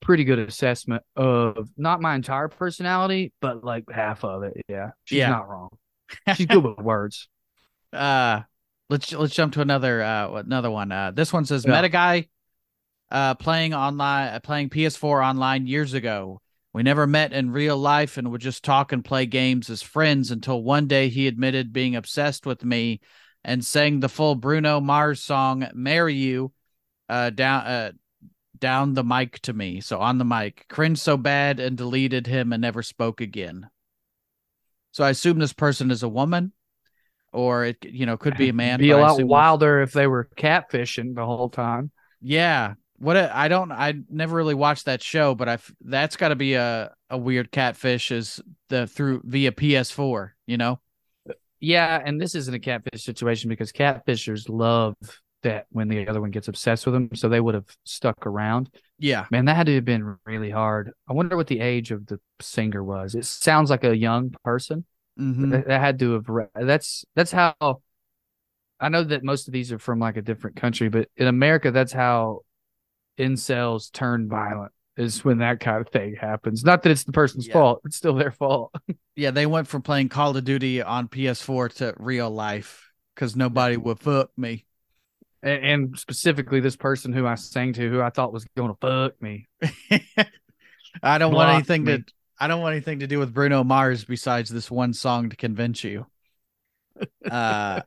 pretty good assessment of not my entire personality, but like half of it. Yeah. She's Yeah. not wrong. She's good with words. uh let's let's jump to another uh another one uh this one says Yeah. met a guy uh playing online uh, playing ps4 online years ago we never met in real life and would just talk and play games as friends until one day he admitted being obsessed with me and sang the full bruno mars song marry you uh down uh down the mic to me so on the mic cringed so bad and deleted him and never spoke again so i assume this person is a woman or it you know could be a man. Be a lot wilder if they were catfishing the whole time. Yeah. What a, I don't I never really watched that show, but I that's got to be a a weird catfish is the through via PS4, you know. Yeah, and this isn't a catfish situation because catfishers love that when the other one gets obsessed with them, so they would have stuck around. Yeah. Man, that had to have been really hard. I wonder what the age of the singer was. It sounds like a young person. Mhm. That, that had to have. re- That's that's how. I know that most of these are from like a different country, but in America, that's how incels turn violent. Is when that kind of thing happens. Not that it's the person's Yeah. fault; it's still their fault. Yeah, they went from playing Call of Duty on PS4 to real life cuz nobody would fuck me. and, and specifically this person who I sang to, who I thought was going to fuck me. I don't want anything me. to I don't want anything to do with Bruno Mars besides this one song to convince you. Uh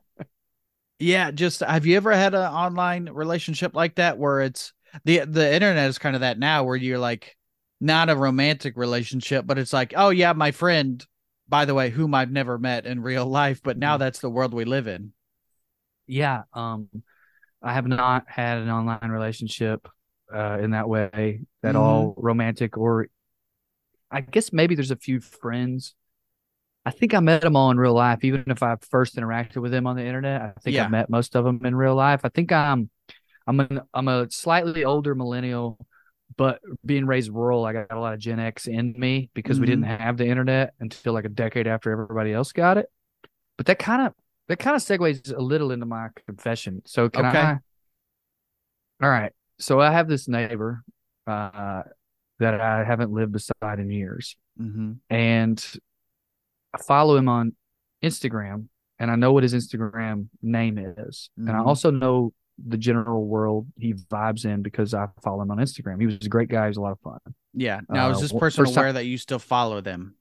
yeah, just have you ever had an online relationship like that where it's the the internet is kind of that now where you're like not a romantic relationship, but it's like, oh yeah, my friend, by the way, whom I've never met in real life, but now Mhm. that's the world we live in. Yeah, um, I have not had an online relationship uh, in that way at Mhm. all, romantic or. I guess maybe there's a few friends. I think I met them all in real life, even if I first interacted with them on the internet. I think Yeah. I met most of them in real life. I think I'm, I'm an, I'm a slightly older millennial, but being raised rural, I got a lot of Gen X in me because we didn't have the internet until like a decade after everybody else got it. But that kind of that kind of segues a little into my confession. So can Okay. I? All right. So I have this neighbor uh, that I haven't lived beside in years, Mm-hmm. and I follow him on Instagram, and I know what his Instagram name is, and I Mhm. also know the general world he vibes in because I follow him on Instagram. He was a great guy. He was a lot of fun. Yeah. Now, is Uh, this person first time- aware that you still follow them?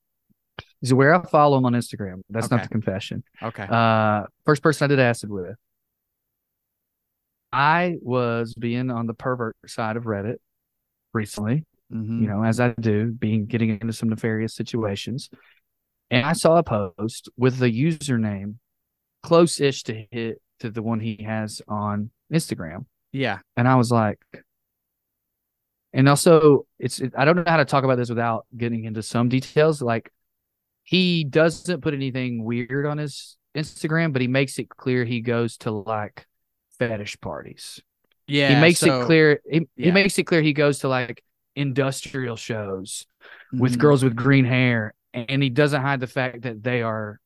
He's aware I follow him on Instagram. That's not the confession. Okay. Uh, first person I did acid with. I was being on the pervert side of Reddit recently, Mhm. you know, as I do, being getting into some nefarious situations. And I saw a post with the username close-ish to hit to the one he has on Instagram. Yeah. And I was like, and also it's it, I don't know how to talk about this without getting into some details. Like he doesn't put anything weird on his Instagram, but he makes it clear he goes to like fetish parties. Yeah. he makes so- it clear he, yeah. he makes it clear he goes to like industrial shows with Mhm. girls with green hair and he doesn't hide the fact that they are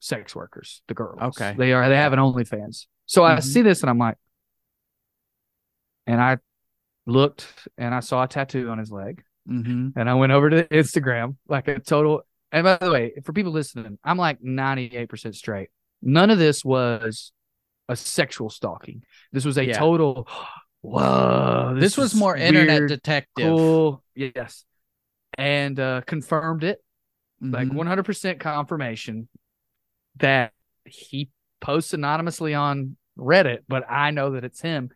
sex workers the girls Okay. they are they have an onlyfans so i Mhm. see this and i'm like and i looked and i saw a tattoo on his leg Mm-hmm. and I went over to Instagram like a total. And by the way, for people listening, I'm like 98% straight. None of this was a sexual stalking. This was a Yeah. total. Whoa! This, was is more internet detective. cool. Yes, and uh, confirmed it like Mhm. 100% confirmation that he posts anonymously on Reddit, but I know that it's him.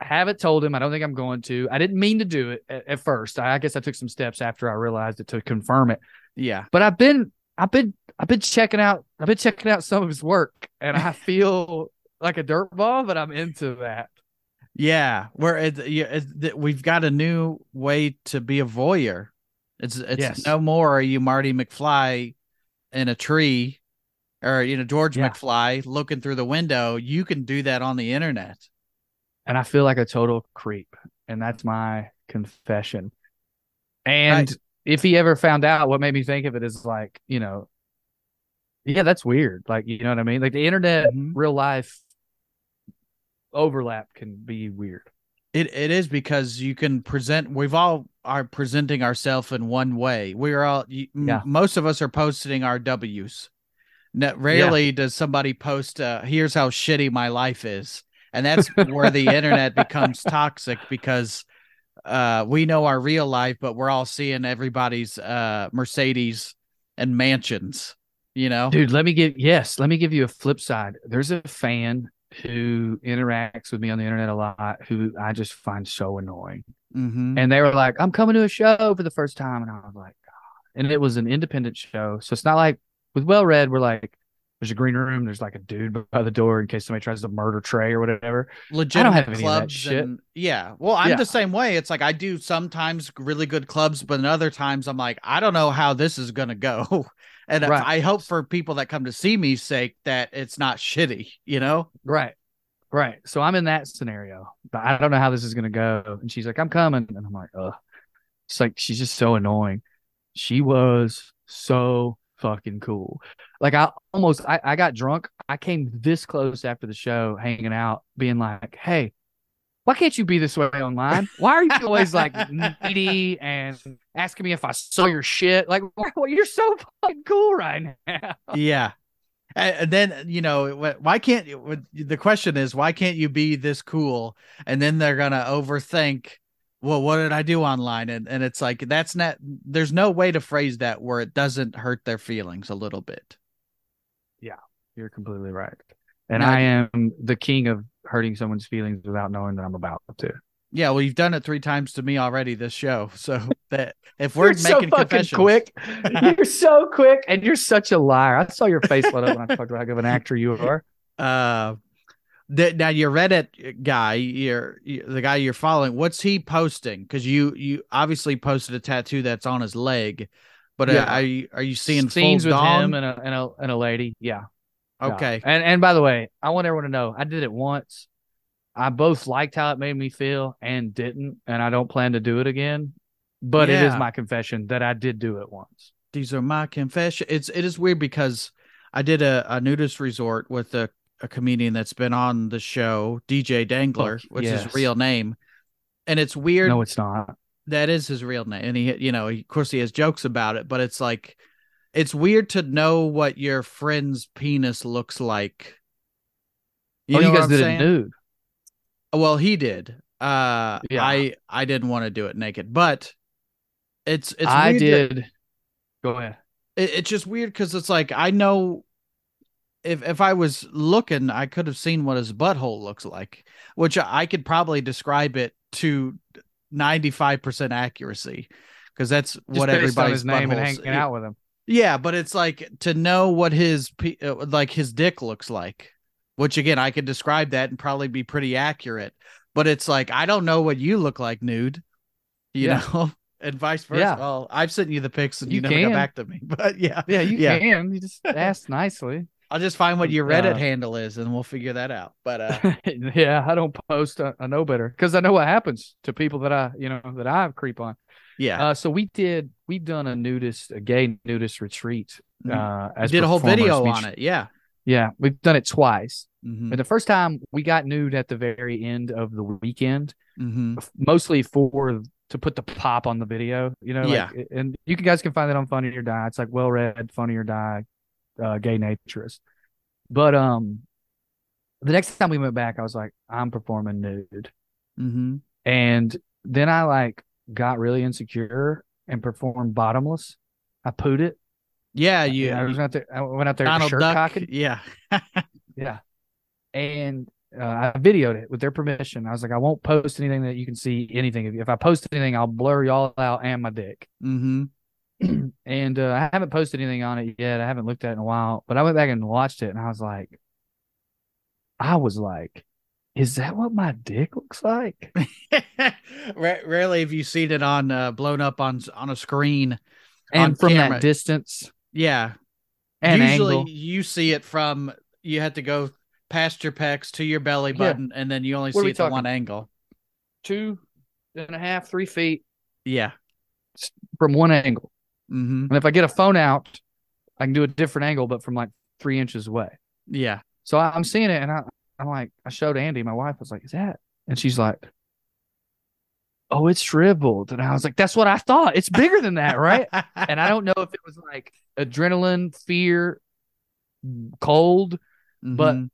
I haven't told him. I don't think I'm going to. I didn't mean to do it at, at first. I, I guess I took some steps after I realized it to confirm it. yeah. But I've been, I've been, I've been checking out. I've been checking out some of his work, and I feel like a dirtball, but I'm into that. Yeah, where it, yeah, it, we've got a new way to be a voyeur. It's it's Yes. no more are you Marty McFly in a tree or you know George Yeah. McFly looking through the window. You can do that on the internet. and I feel like a total creep, and that's my confession. And Right. if he ever found out, what made me think of it is like, you know, yeah, that's weird. Like, you know what I mean? Like the internet, Mhm. real life overlap can be weird. It it is because you can present. We've all are presenting ourselves in one way. We're all you, m- Yeah. most of us are posting our W's. No, rarely does somebody post, uh, "Here's how shitty my life is," and that's where the internet becomes toxic because uh, we know our real life, but we're all seeing everybody's uh, Mercedes and mansions. You know, Dude, let me give yes, let me give you a flip side. There's a fan who interacts with me on the internet a lot who I just find so annoying. hmm and they were like, "I'm coming to a show for the first time," and I was like, God. and it was an independent show, so it's not like with Well Read, we're like, there's a green room, there's like a dude by the door in case somebody tries to murder Trae or whatever. legitimate have any of that clubs shit. and yeah well i'm Yeah. the same way it's like i do sometimes really good clubs but in other times i'm like i don't know how this is gonna go and Right. i hope for people that come to see me sake that it's not shitty you know Right, right. So I'm in that scenario, but I don't know how this is gonna go. And she's like, "I'm coming," and I'm like, "Ugh." It's like she's just so annoying. She was so fucking cool. Like I almost I, I got drunk. I came this close after the show, hanging out, being like, "Hey, why can't you be this way online? Why are you always like needy and asking me if I saw your shit? Like, well, you're so fucking cool right now." yeah and then you know why can't you the question is why can't you be this cool and then they're gonna overthink well what did i do online and and it's like that's not there's no way to phrase that where it doesn't hurt their feelings a little bit Yeah, You're completely right. And I am the king of hurting someone's feelings without knowing that I'm about to. Yeah, well, you've done it three times to me already this show. So that if we're You're so making fucking confessions, quick. You're so quick, and you're such a liar. I saw your face lit up when I talked about how good of an actor you are. uh, that now your Reddit guy, your you- the guy you're following, what's he posting? Because you you obviously posted a tattoo that's on his leg, but uh, Yeah. are you are you seeing scenes with dong? him and a, and a and a lady? Yeah. Yeah. okay, And and by the way, I want everyone to know I did it once. I both liked how it made me feel and didn't, and I don't plan to do it again. But it is my confession that I did do it once. these are my confession. It's it is weird because I did a, a nudist resort with a, a comedian that's been on the show, DJ Dangler, Fuck, which is his real name. And it's weird No, it's not. that is his real name and he you know he, of course he has jokes about it but it's like it's weird to know what your friend's penis looks like oh, know you guys did saying? it nude. well he did uh Yeah. i i didn't want to do it naked but it's it's I did. Go ahead. it, it's just weird because it's like i know if if i was looking i could have seen what his butthole looks like which i could probably describe it to 95% accuracy because that's Just what everybody's his name and hanging out with him. Yeah, but it's like to know what his uh, like his dick looks like, which again I could describe that and probably be pretty accurate. But it's like I don't know what you look like nude, you Yeah. know, and vice versa. Yeah. Well, I've sent you the pics and you, You never can. got back to me. But yeah, Yeah, you Yeah. can. You just ask nicely. I'll just find what your Reddit Uh, handle is and we'll figure that out. But uh, yeah, I don't post. I, I know better because I know what happens to people that I, you know, that I creep on. Yeah, Uh, so we did. We've done a nudist, a gay nudist retreat. Mhm. Uh, as did a whole video We on it. Yeah. Yeah, we've done it twice. hmm And the first time we got nude at the very end of the weekend, hmm mostly for to put the pop on the video. You know, Yeah. like, and you guys can find that on Funny or Die. It's like well read, Funny or Die, uh, gay naturist. But um, the next time we went back, I was like, I'm performing nude, Mm-hmm. and then I like got really insecure and performed bottomless. I pooed it. Yeah, I you. was out there. I went out there Donald shirt Duck. cocking. Yeah. Yeah. And uh, I videoed it with their permission. I was like, I won't post anything that you can see anything of you. If I post anything, I'll blur y'all out and my dick. mm-hmm. and uh, I haven't posted anything on it yet. I haven't looked at it in a while, but I went back and watched it and I was like, I was like, is that what my dick looks like? Ra- Rarely have you seen it on uh, blown up on on a screen. And from camera. that distance Yeah. and Usually angle. you see it from you have to go past your pecs to your belly Yeah. button, and then you only What see it to one angle. two and a half, three feet Yeah. from one angle. Mm-hmm. And if I get a phone out, I can do a different angle, but from like three inches away. Yeah. So I'm seeing it, and I, I'm like, I showed Andy, my wife was like, "Is that?" And she's like, "Oh, it's shriveled." And I was like, "That's what I thought. It's bigger than that, right?" and I don't know if it was like adrenaline, fear, cold. but- Mhm.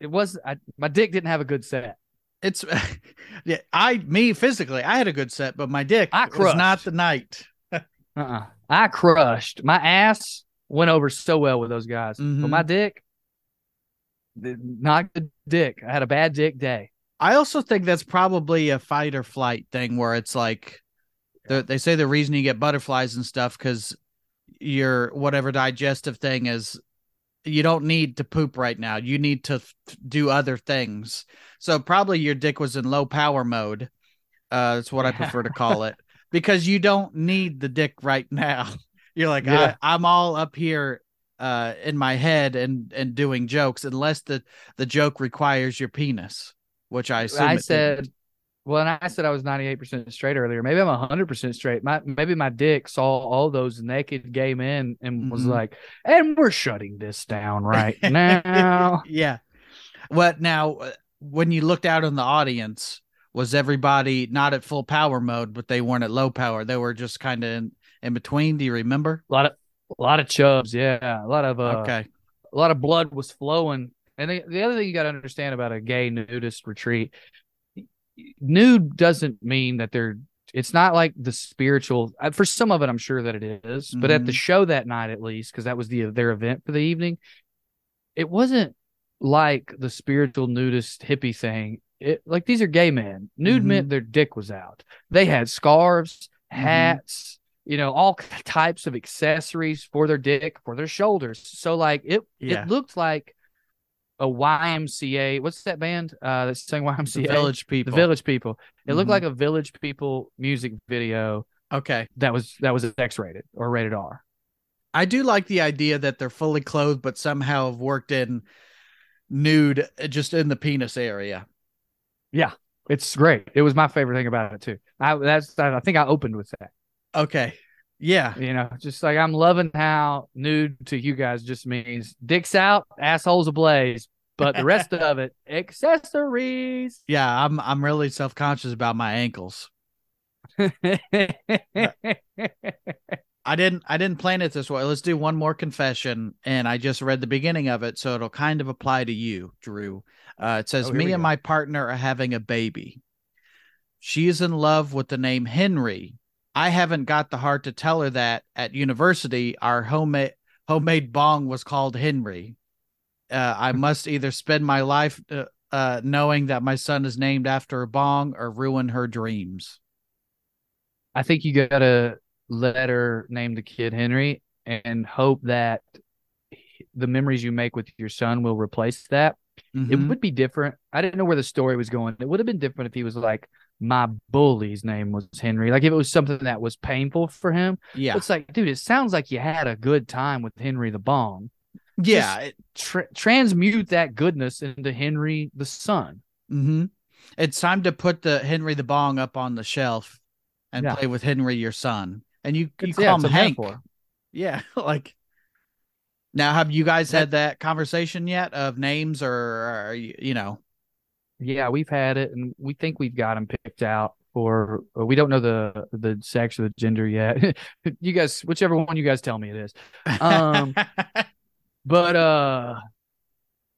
It was. I, my dick didn't have a good set. it's yeah. I me physically, I had a good set, but my dick I was not the night. Uh-uh. I crushed. My ass went over so well with those guys, Mhm. but my dick, th- not good dick. I had a bad dick day. I also think that's probably a fight or flight thing where it's like the- they say the reason you get butterflies and stuff because your whatever digestive thing is you don't need to poop right now. You need to f- do other things. So probably your dick was in low power mode. Uh, that's what I prefer to call it because you don't need the dick right now. You're like Yeah. I, I'm all up here uh in my head and and doing jokes unless the the joke requires your penis, which I assume I said, didn't. well, and I said I was 98% straight earlier. Maybe I'm 100% straight. My maybe my dick saw all those naked gay men and was Mhm. like, and we're shutting this down right now. yeah. What now? uh, When you looked out in the audience, was everybody not at full power mode, but they weren't at low power? They were just kind of in, in between. Do you remember? a lot of a lot of chubs, yeah. A lot of uh, okay. a lot of blood was flowing. And the, the other thing you got to understand about a gay nudist retreat, nude doesn't mean that they're. It's not like the spiritual. uh, For some of it, I'm sure that it is, but at the Mhm. show that night, at least, because that was the their event for the evening, it wasn't like the spiritual nudist hippie thing. It like these are gay men. Nude Mhm. meant their dick was out. They had scarves, Mhm. hats, you know, all types of accessories for their dick, for their shoulders. So like it, Yeah. it looked like a YMCA. What's that band uh, that sang The YMCA? village People. The. Village People. It looked Mhm. like a Village People music video Okay. that was that was X rated or rated R. I do like the idea that they're fully clothed, but somehow have worked in nude uh, just in the penis area. Yeah, it's great. It was my favorite thing about it too. I that's I think I opened with that. Okay. Yeah. You know, just like I'm loving how nude to you guys just means dicks out, assholes ablaze, but the rest of it accessories. Yeah. I'm I'm really self conscious about my ankles. I didn't I didn't plan it this way. Let's do one more confession, and I just read the beginning of it, so it'll kind of apply to you, Drew. Uh, it says, Oh, "Me and go. my partner are having a baby. She is in love with the name Henry. I haven't got the heart to tell her that at university our homemade homemade bong was called Henry. Uh, I must either spend my life uh, uh, knowing that my son is named after a bong or ruin her dreams." I think you gotta let her name the kid Henry and hope that the memories you make with your son will replace that. It Mhm. would be different. I didn't know where the story was going. It would have been different if he was like, my bully's name was Henry. Like if it was something that was painful for him. yeah, It's like, dude, it sounds like you had a good time with Henry the Bong. yeah. it- Tra- transmute that goodness into Henry the son. Mm-hmm. It's time to put the Henry the Bong up on the shelf and Yeah. play with Henry your son. And you, you It's- call yeah, him Hank. metaphor. Yeah. Like now have you guys had that conversation yet of names or are you, you know? Yeah, we've had it, and we think we've got them picked out. or, we don't know the the sex or the gender yet. you guys, whichever one you guys tell me it is. Um, but uh,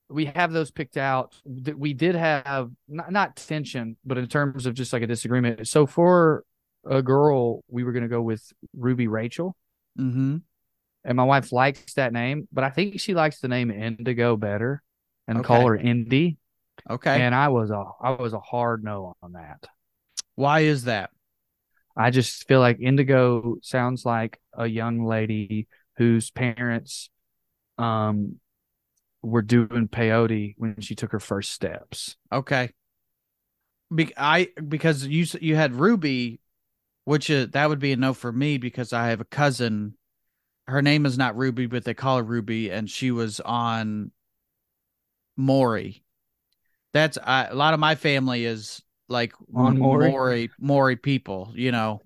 we have those picked out. We did have not, not tension, but in terms of just like a disagreement. So for a girl, we were going to go with Ruby Rachel, mm-hmm. and my wife likes that name, but I think she likes the name Indigo better, and call her Indy. Okay. And I was a I was a hard no on that. Why is that? I just feel like Indigo sounds like a young lady whose parents um were doing peyote when she took her first steps. Okay. Be- I because you you had Ruby, which is, that would be a no for me because I have a cousin. Her name is not Ruby, but they call her Ruby, and she was on Maury. That's I, a lot of my family is like On Maury? Maury Maury people, you know.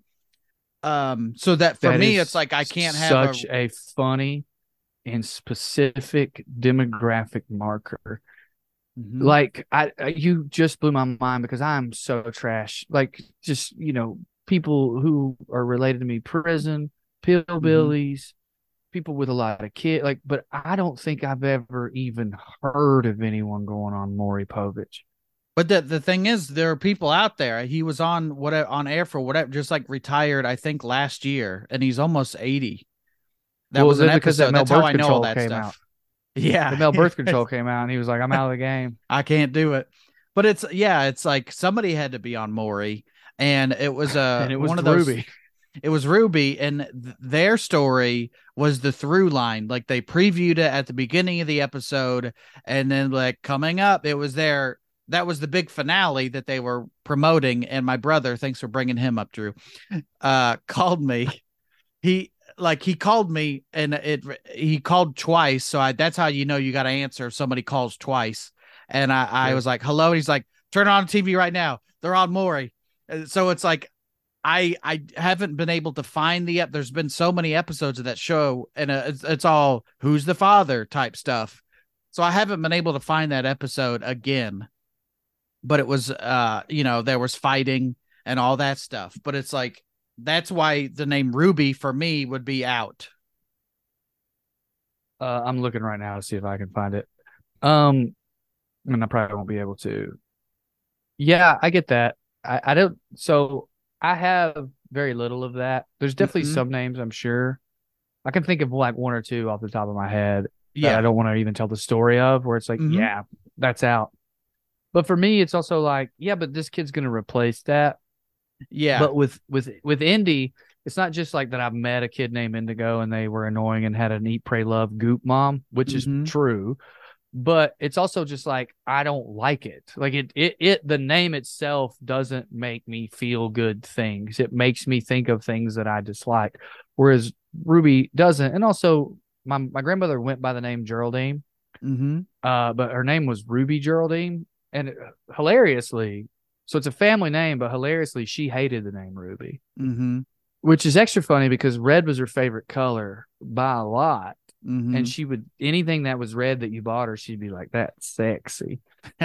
Um, so that for That me, it's like I can't have such a, a, funny and specific demographic marker. Mhm. Like I, I you just blew my mind because I'm so trash. Like just, you know, people who are related to me, prison, pillbillies, people with a lot of kids. Like, but I don't think I've ever even heard of anyone going on Maury Povich. But the the thing is, there are people out there. He was on what on air for whatever, just like retired. I think last year, and he's almost eighty. That Well, was an that episode. Mel That's how I know all Control that came stuff. out. Yeah, The male birth control came out and he was like, I'm out of the game. I can't do it. But it's yeah, it's like somebody had to be on Maury, and it was uh and it was one of those. It was Ruby, and th- their story was the through line. Like they previewed it at the beginning of the episode, and then like coming up, it was their that was the big finale that they were promoting. And my brother, thanks for bringing him up, Drew, uh, called me. He like he called me, and it he called twice. So I that's how you know you got to answer if somebody calls twice. And I I was like, hello. And he's like, turn on TV right now. They're on Maury. So it's like I I haven't been able to find the ep. There's been so many episodes of that show, and uh, it's, it's all who's the father type stuff. So I haven't been able to find that episode again. But it was uh you know there was fighting and all that stuff. But it's like that's why the name Ruby for me would be out. Uh, I'm looking right now to see if I can find it. Um, and I probably won't be able to. Yeah, I get that. I, I don't. So I have very little of that. There's definitely Mhm. some names I'm sure. I can think of like one or two off the top of my head that I don't want to even tell the story of, where it's like, Mhm. yeah, that's out. But for me, it's also like, yeah, but this kid's gonna replace that. yeah, But with with with Indy, it's not just like that. I've met a kid named Indigo and they were annoying and had an eat, pray, love goop mom, which Mhm. is true. But it's also just like I don't like it. Like it, it, it. The name itself doesn't make me feel good things. It makes me think of things that I dislike. Whereas Ruby doesn't. And also, my my grandmother went by the name Geraldine, mm-hmm. uh, but her name was Ruby Geraldine, and it- hilariously, so it's a family name, but hilariously, she hated the name Ruby Mm-hmm. which is extra funny because red was her favorite color by a lot. Mm-hmm. And she would anything that was red that you bought her, she'd be like, That's sexy.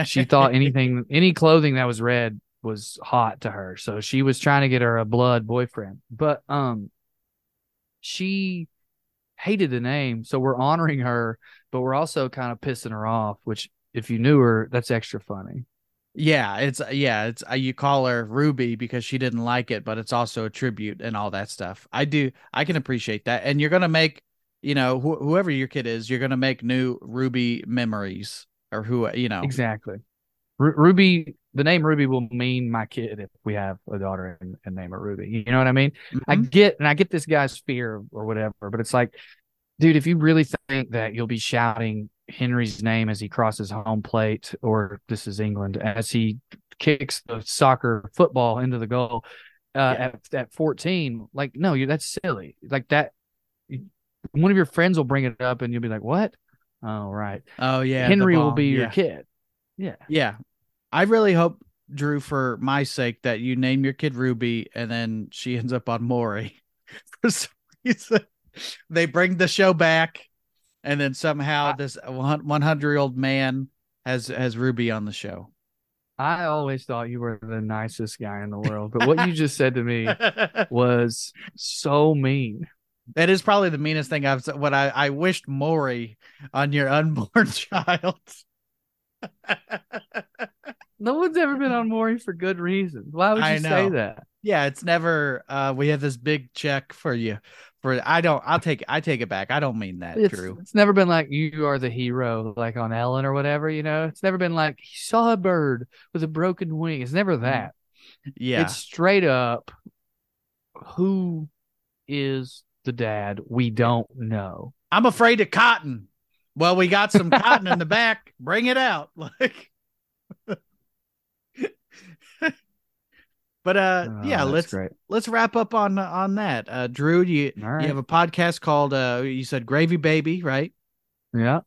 She thought anything any clothing that was red was hot to her. So she was trying to get her a blood boyfriend. But um she hated the name. So we're honoring her, but we're also kind of pissing her off, which if you knew her, that's extra funny. Yeah, it's yeah, it's uh, you call her Ruby because she didn't like it, but it's also a tribute and all that stuff. I do, I can appreciate that, and you're gonna make, you know, wh- whoever your kid is, you're gonna make new Ruby memories or who you know. Exactly. Ru- Ruby, the name Ruby will mean my kid if we have a daughter and, and name her Ruby. You know what I mean? I Mhm. get, and I get this guy's fear or whatever, but it's like, dude, if you really think that you'll be shouting Henry's name as he crosses home plate, or this is England, as he kicks the soccer football into the goal uh, Yeah. at, at 14, like, no, you that's silly. Like that, one of your friends will bring it up and you'll be like, what? Oh, right. Oh yeah, Henry will be your kid. Yeah. Yeah, I really hope Drew, for my sake, that you name your kid Ruby, and then she ends up on Maury for some reason. They bring the show back, and then somehow I- this one hundred year old man has has Ruby on the show. I always thought you were the nicest guy in the world, but what you just said to me was so mean. That is probably the meanest thing I've said. What I, I wished Maury on your unborn child. No one's ever been on Maury for good reason. Why would you say that? yeah, it's never. Uh, we have this big check for you. For I don't. I'll take. I take it back. I don't mean that, It's, Drew. it's never been like you are the hero, like on Ellen or whatever, you know? It's never been like he saw a bird with a broken wing. It's never that. Yeah. It's straight up who is the dad? We don't know. I'm afraid of cotton. Well, we got some cotton in the back. Bring it out. Like But uh Oh, yeah, let's great. let's wrap up on on that. Uh Drew, you right. you have a podcast called uh you said Gravy Baby, right? yeah.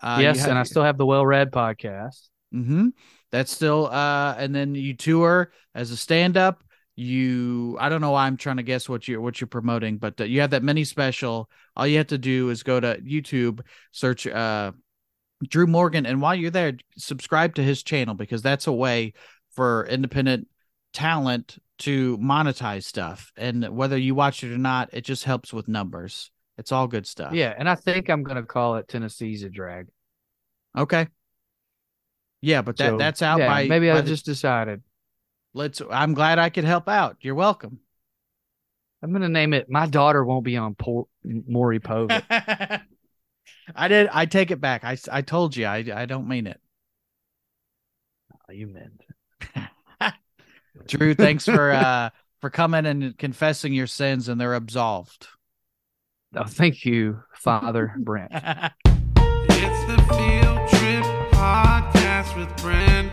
Uh yes, have- and I still have the Well Read podcast. Mm-hmm. That's still uh and then you tour as a stand-up. You I don't know why I'm trying to guess what you're what you're promoting, but uh, you have that mini special. All you have to do is go to YouTube, search uh Drew Morgan, and while you're there, subscribe to his channel because that's a way for independent talent to monetize stuff. And whether you watch it or not, it just helps with numbers. It's all good stuff. Yeah, and I think I'm gonna call it Tennessee's a drag. Okay. Yeah, but that So, that's out yeah, by maybe by I the- just decided let's i'm glad i could help out you're welcome I'm gonna name it. My daughter won't be on Por- Maury Povich. i did i take it back i, I told you i i don't mean it Oh, you meant. drew thanks for uh for coming and confessing your sins and they're absolved Oh, thank you, Father Brent. It's the Field Trip Podcast with Brent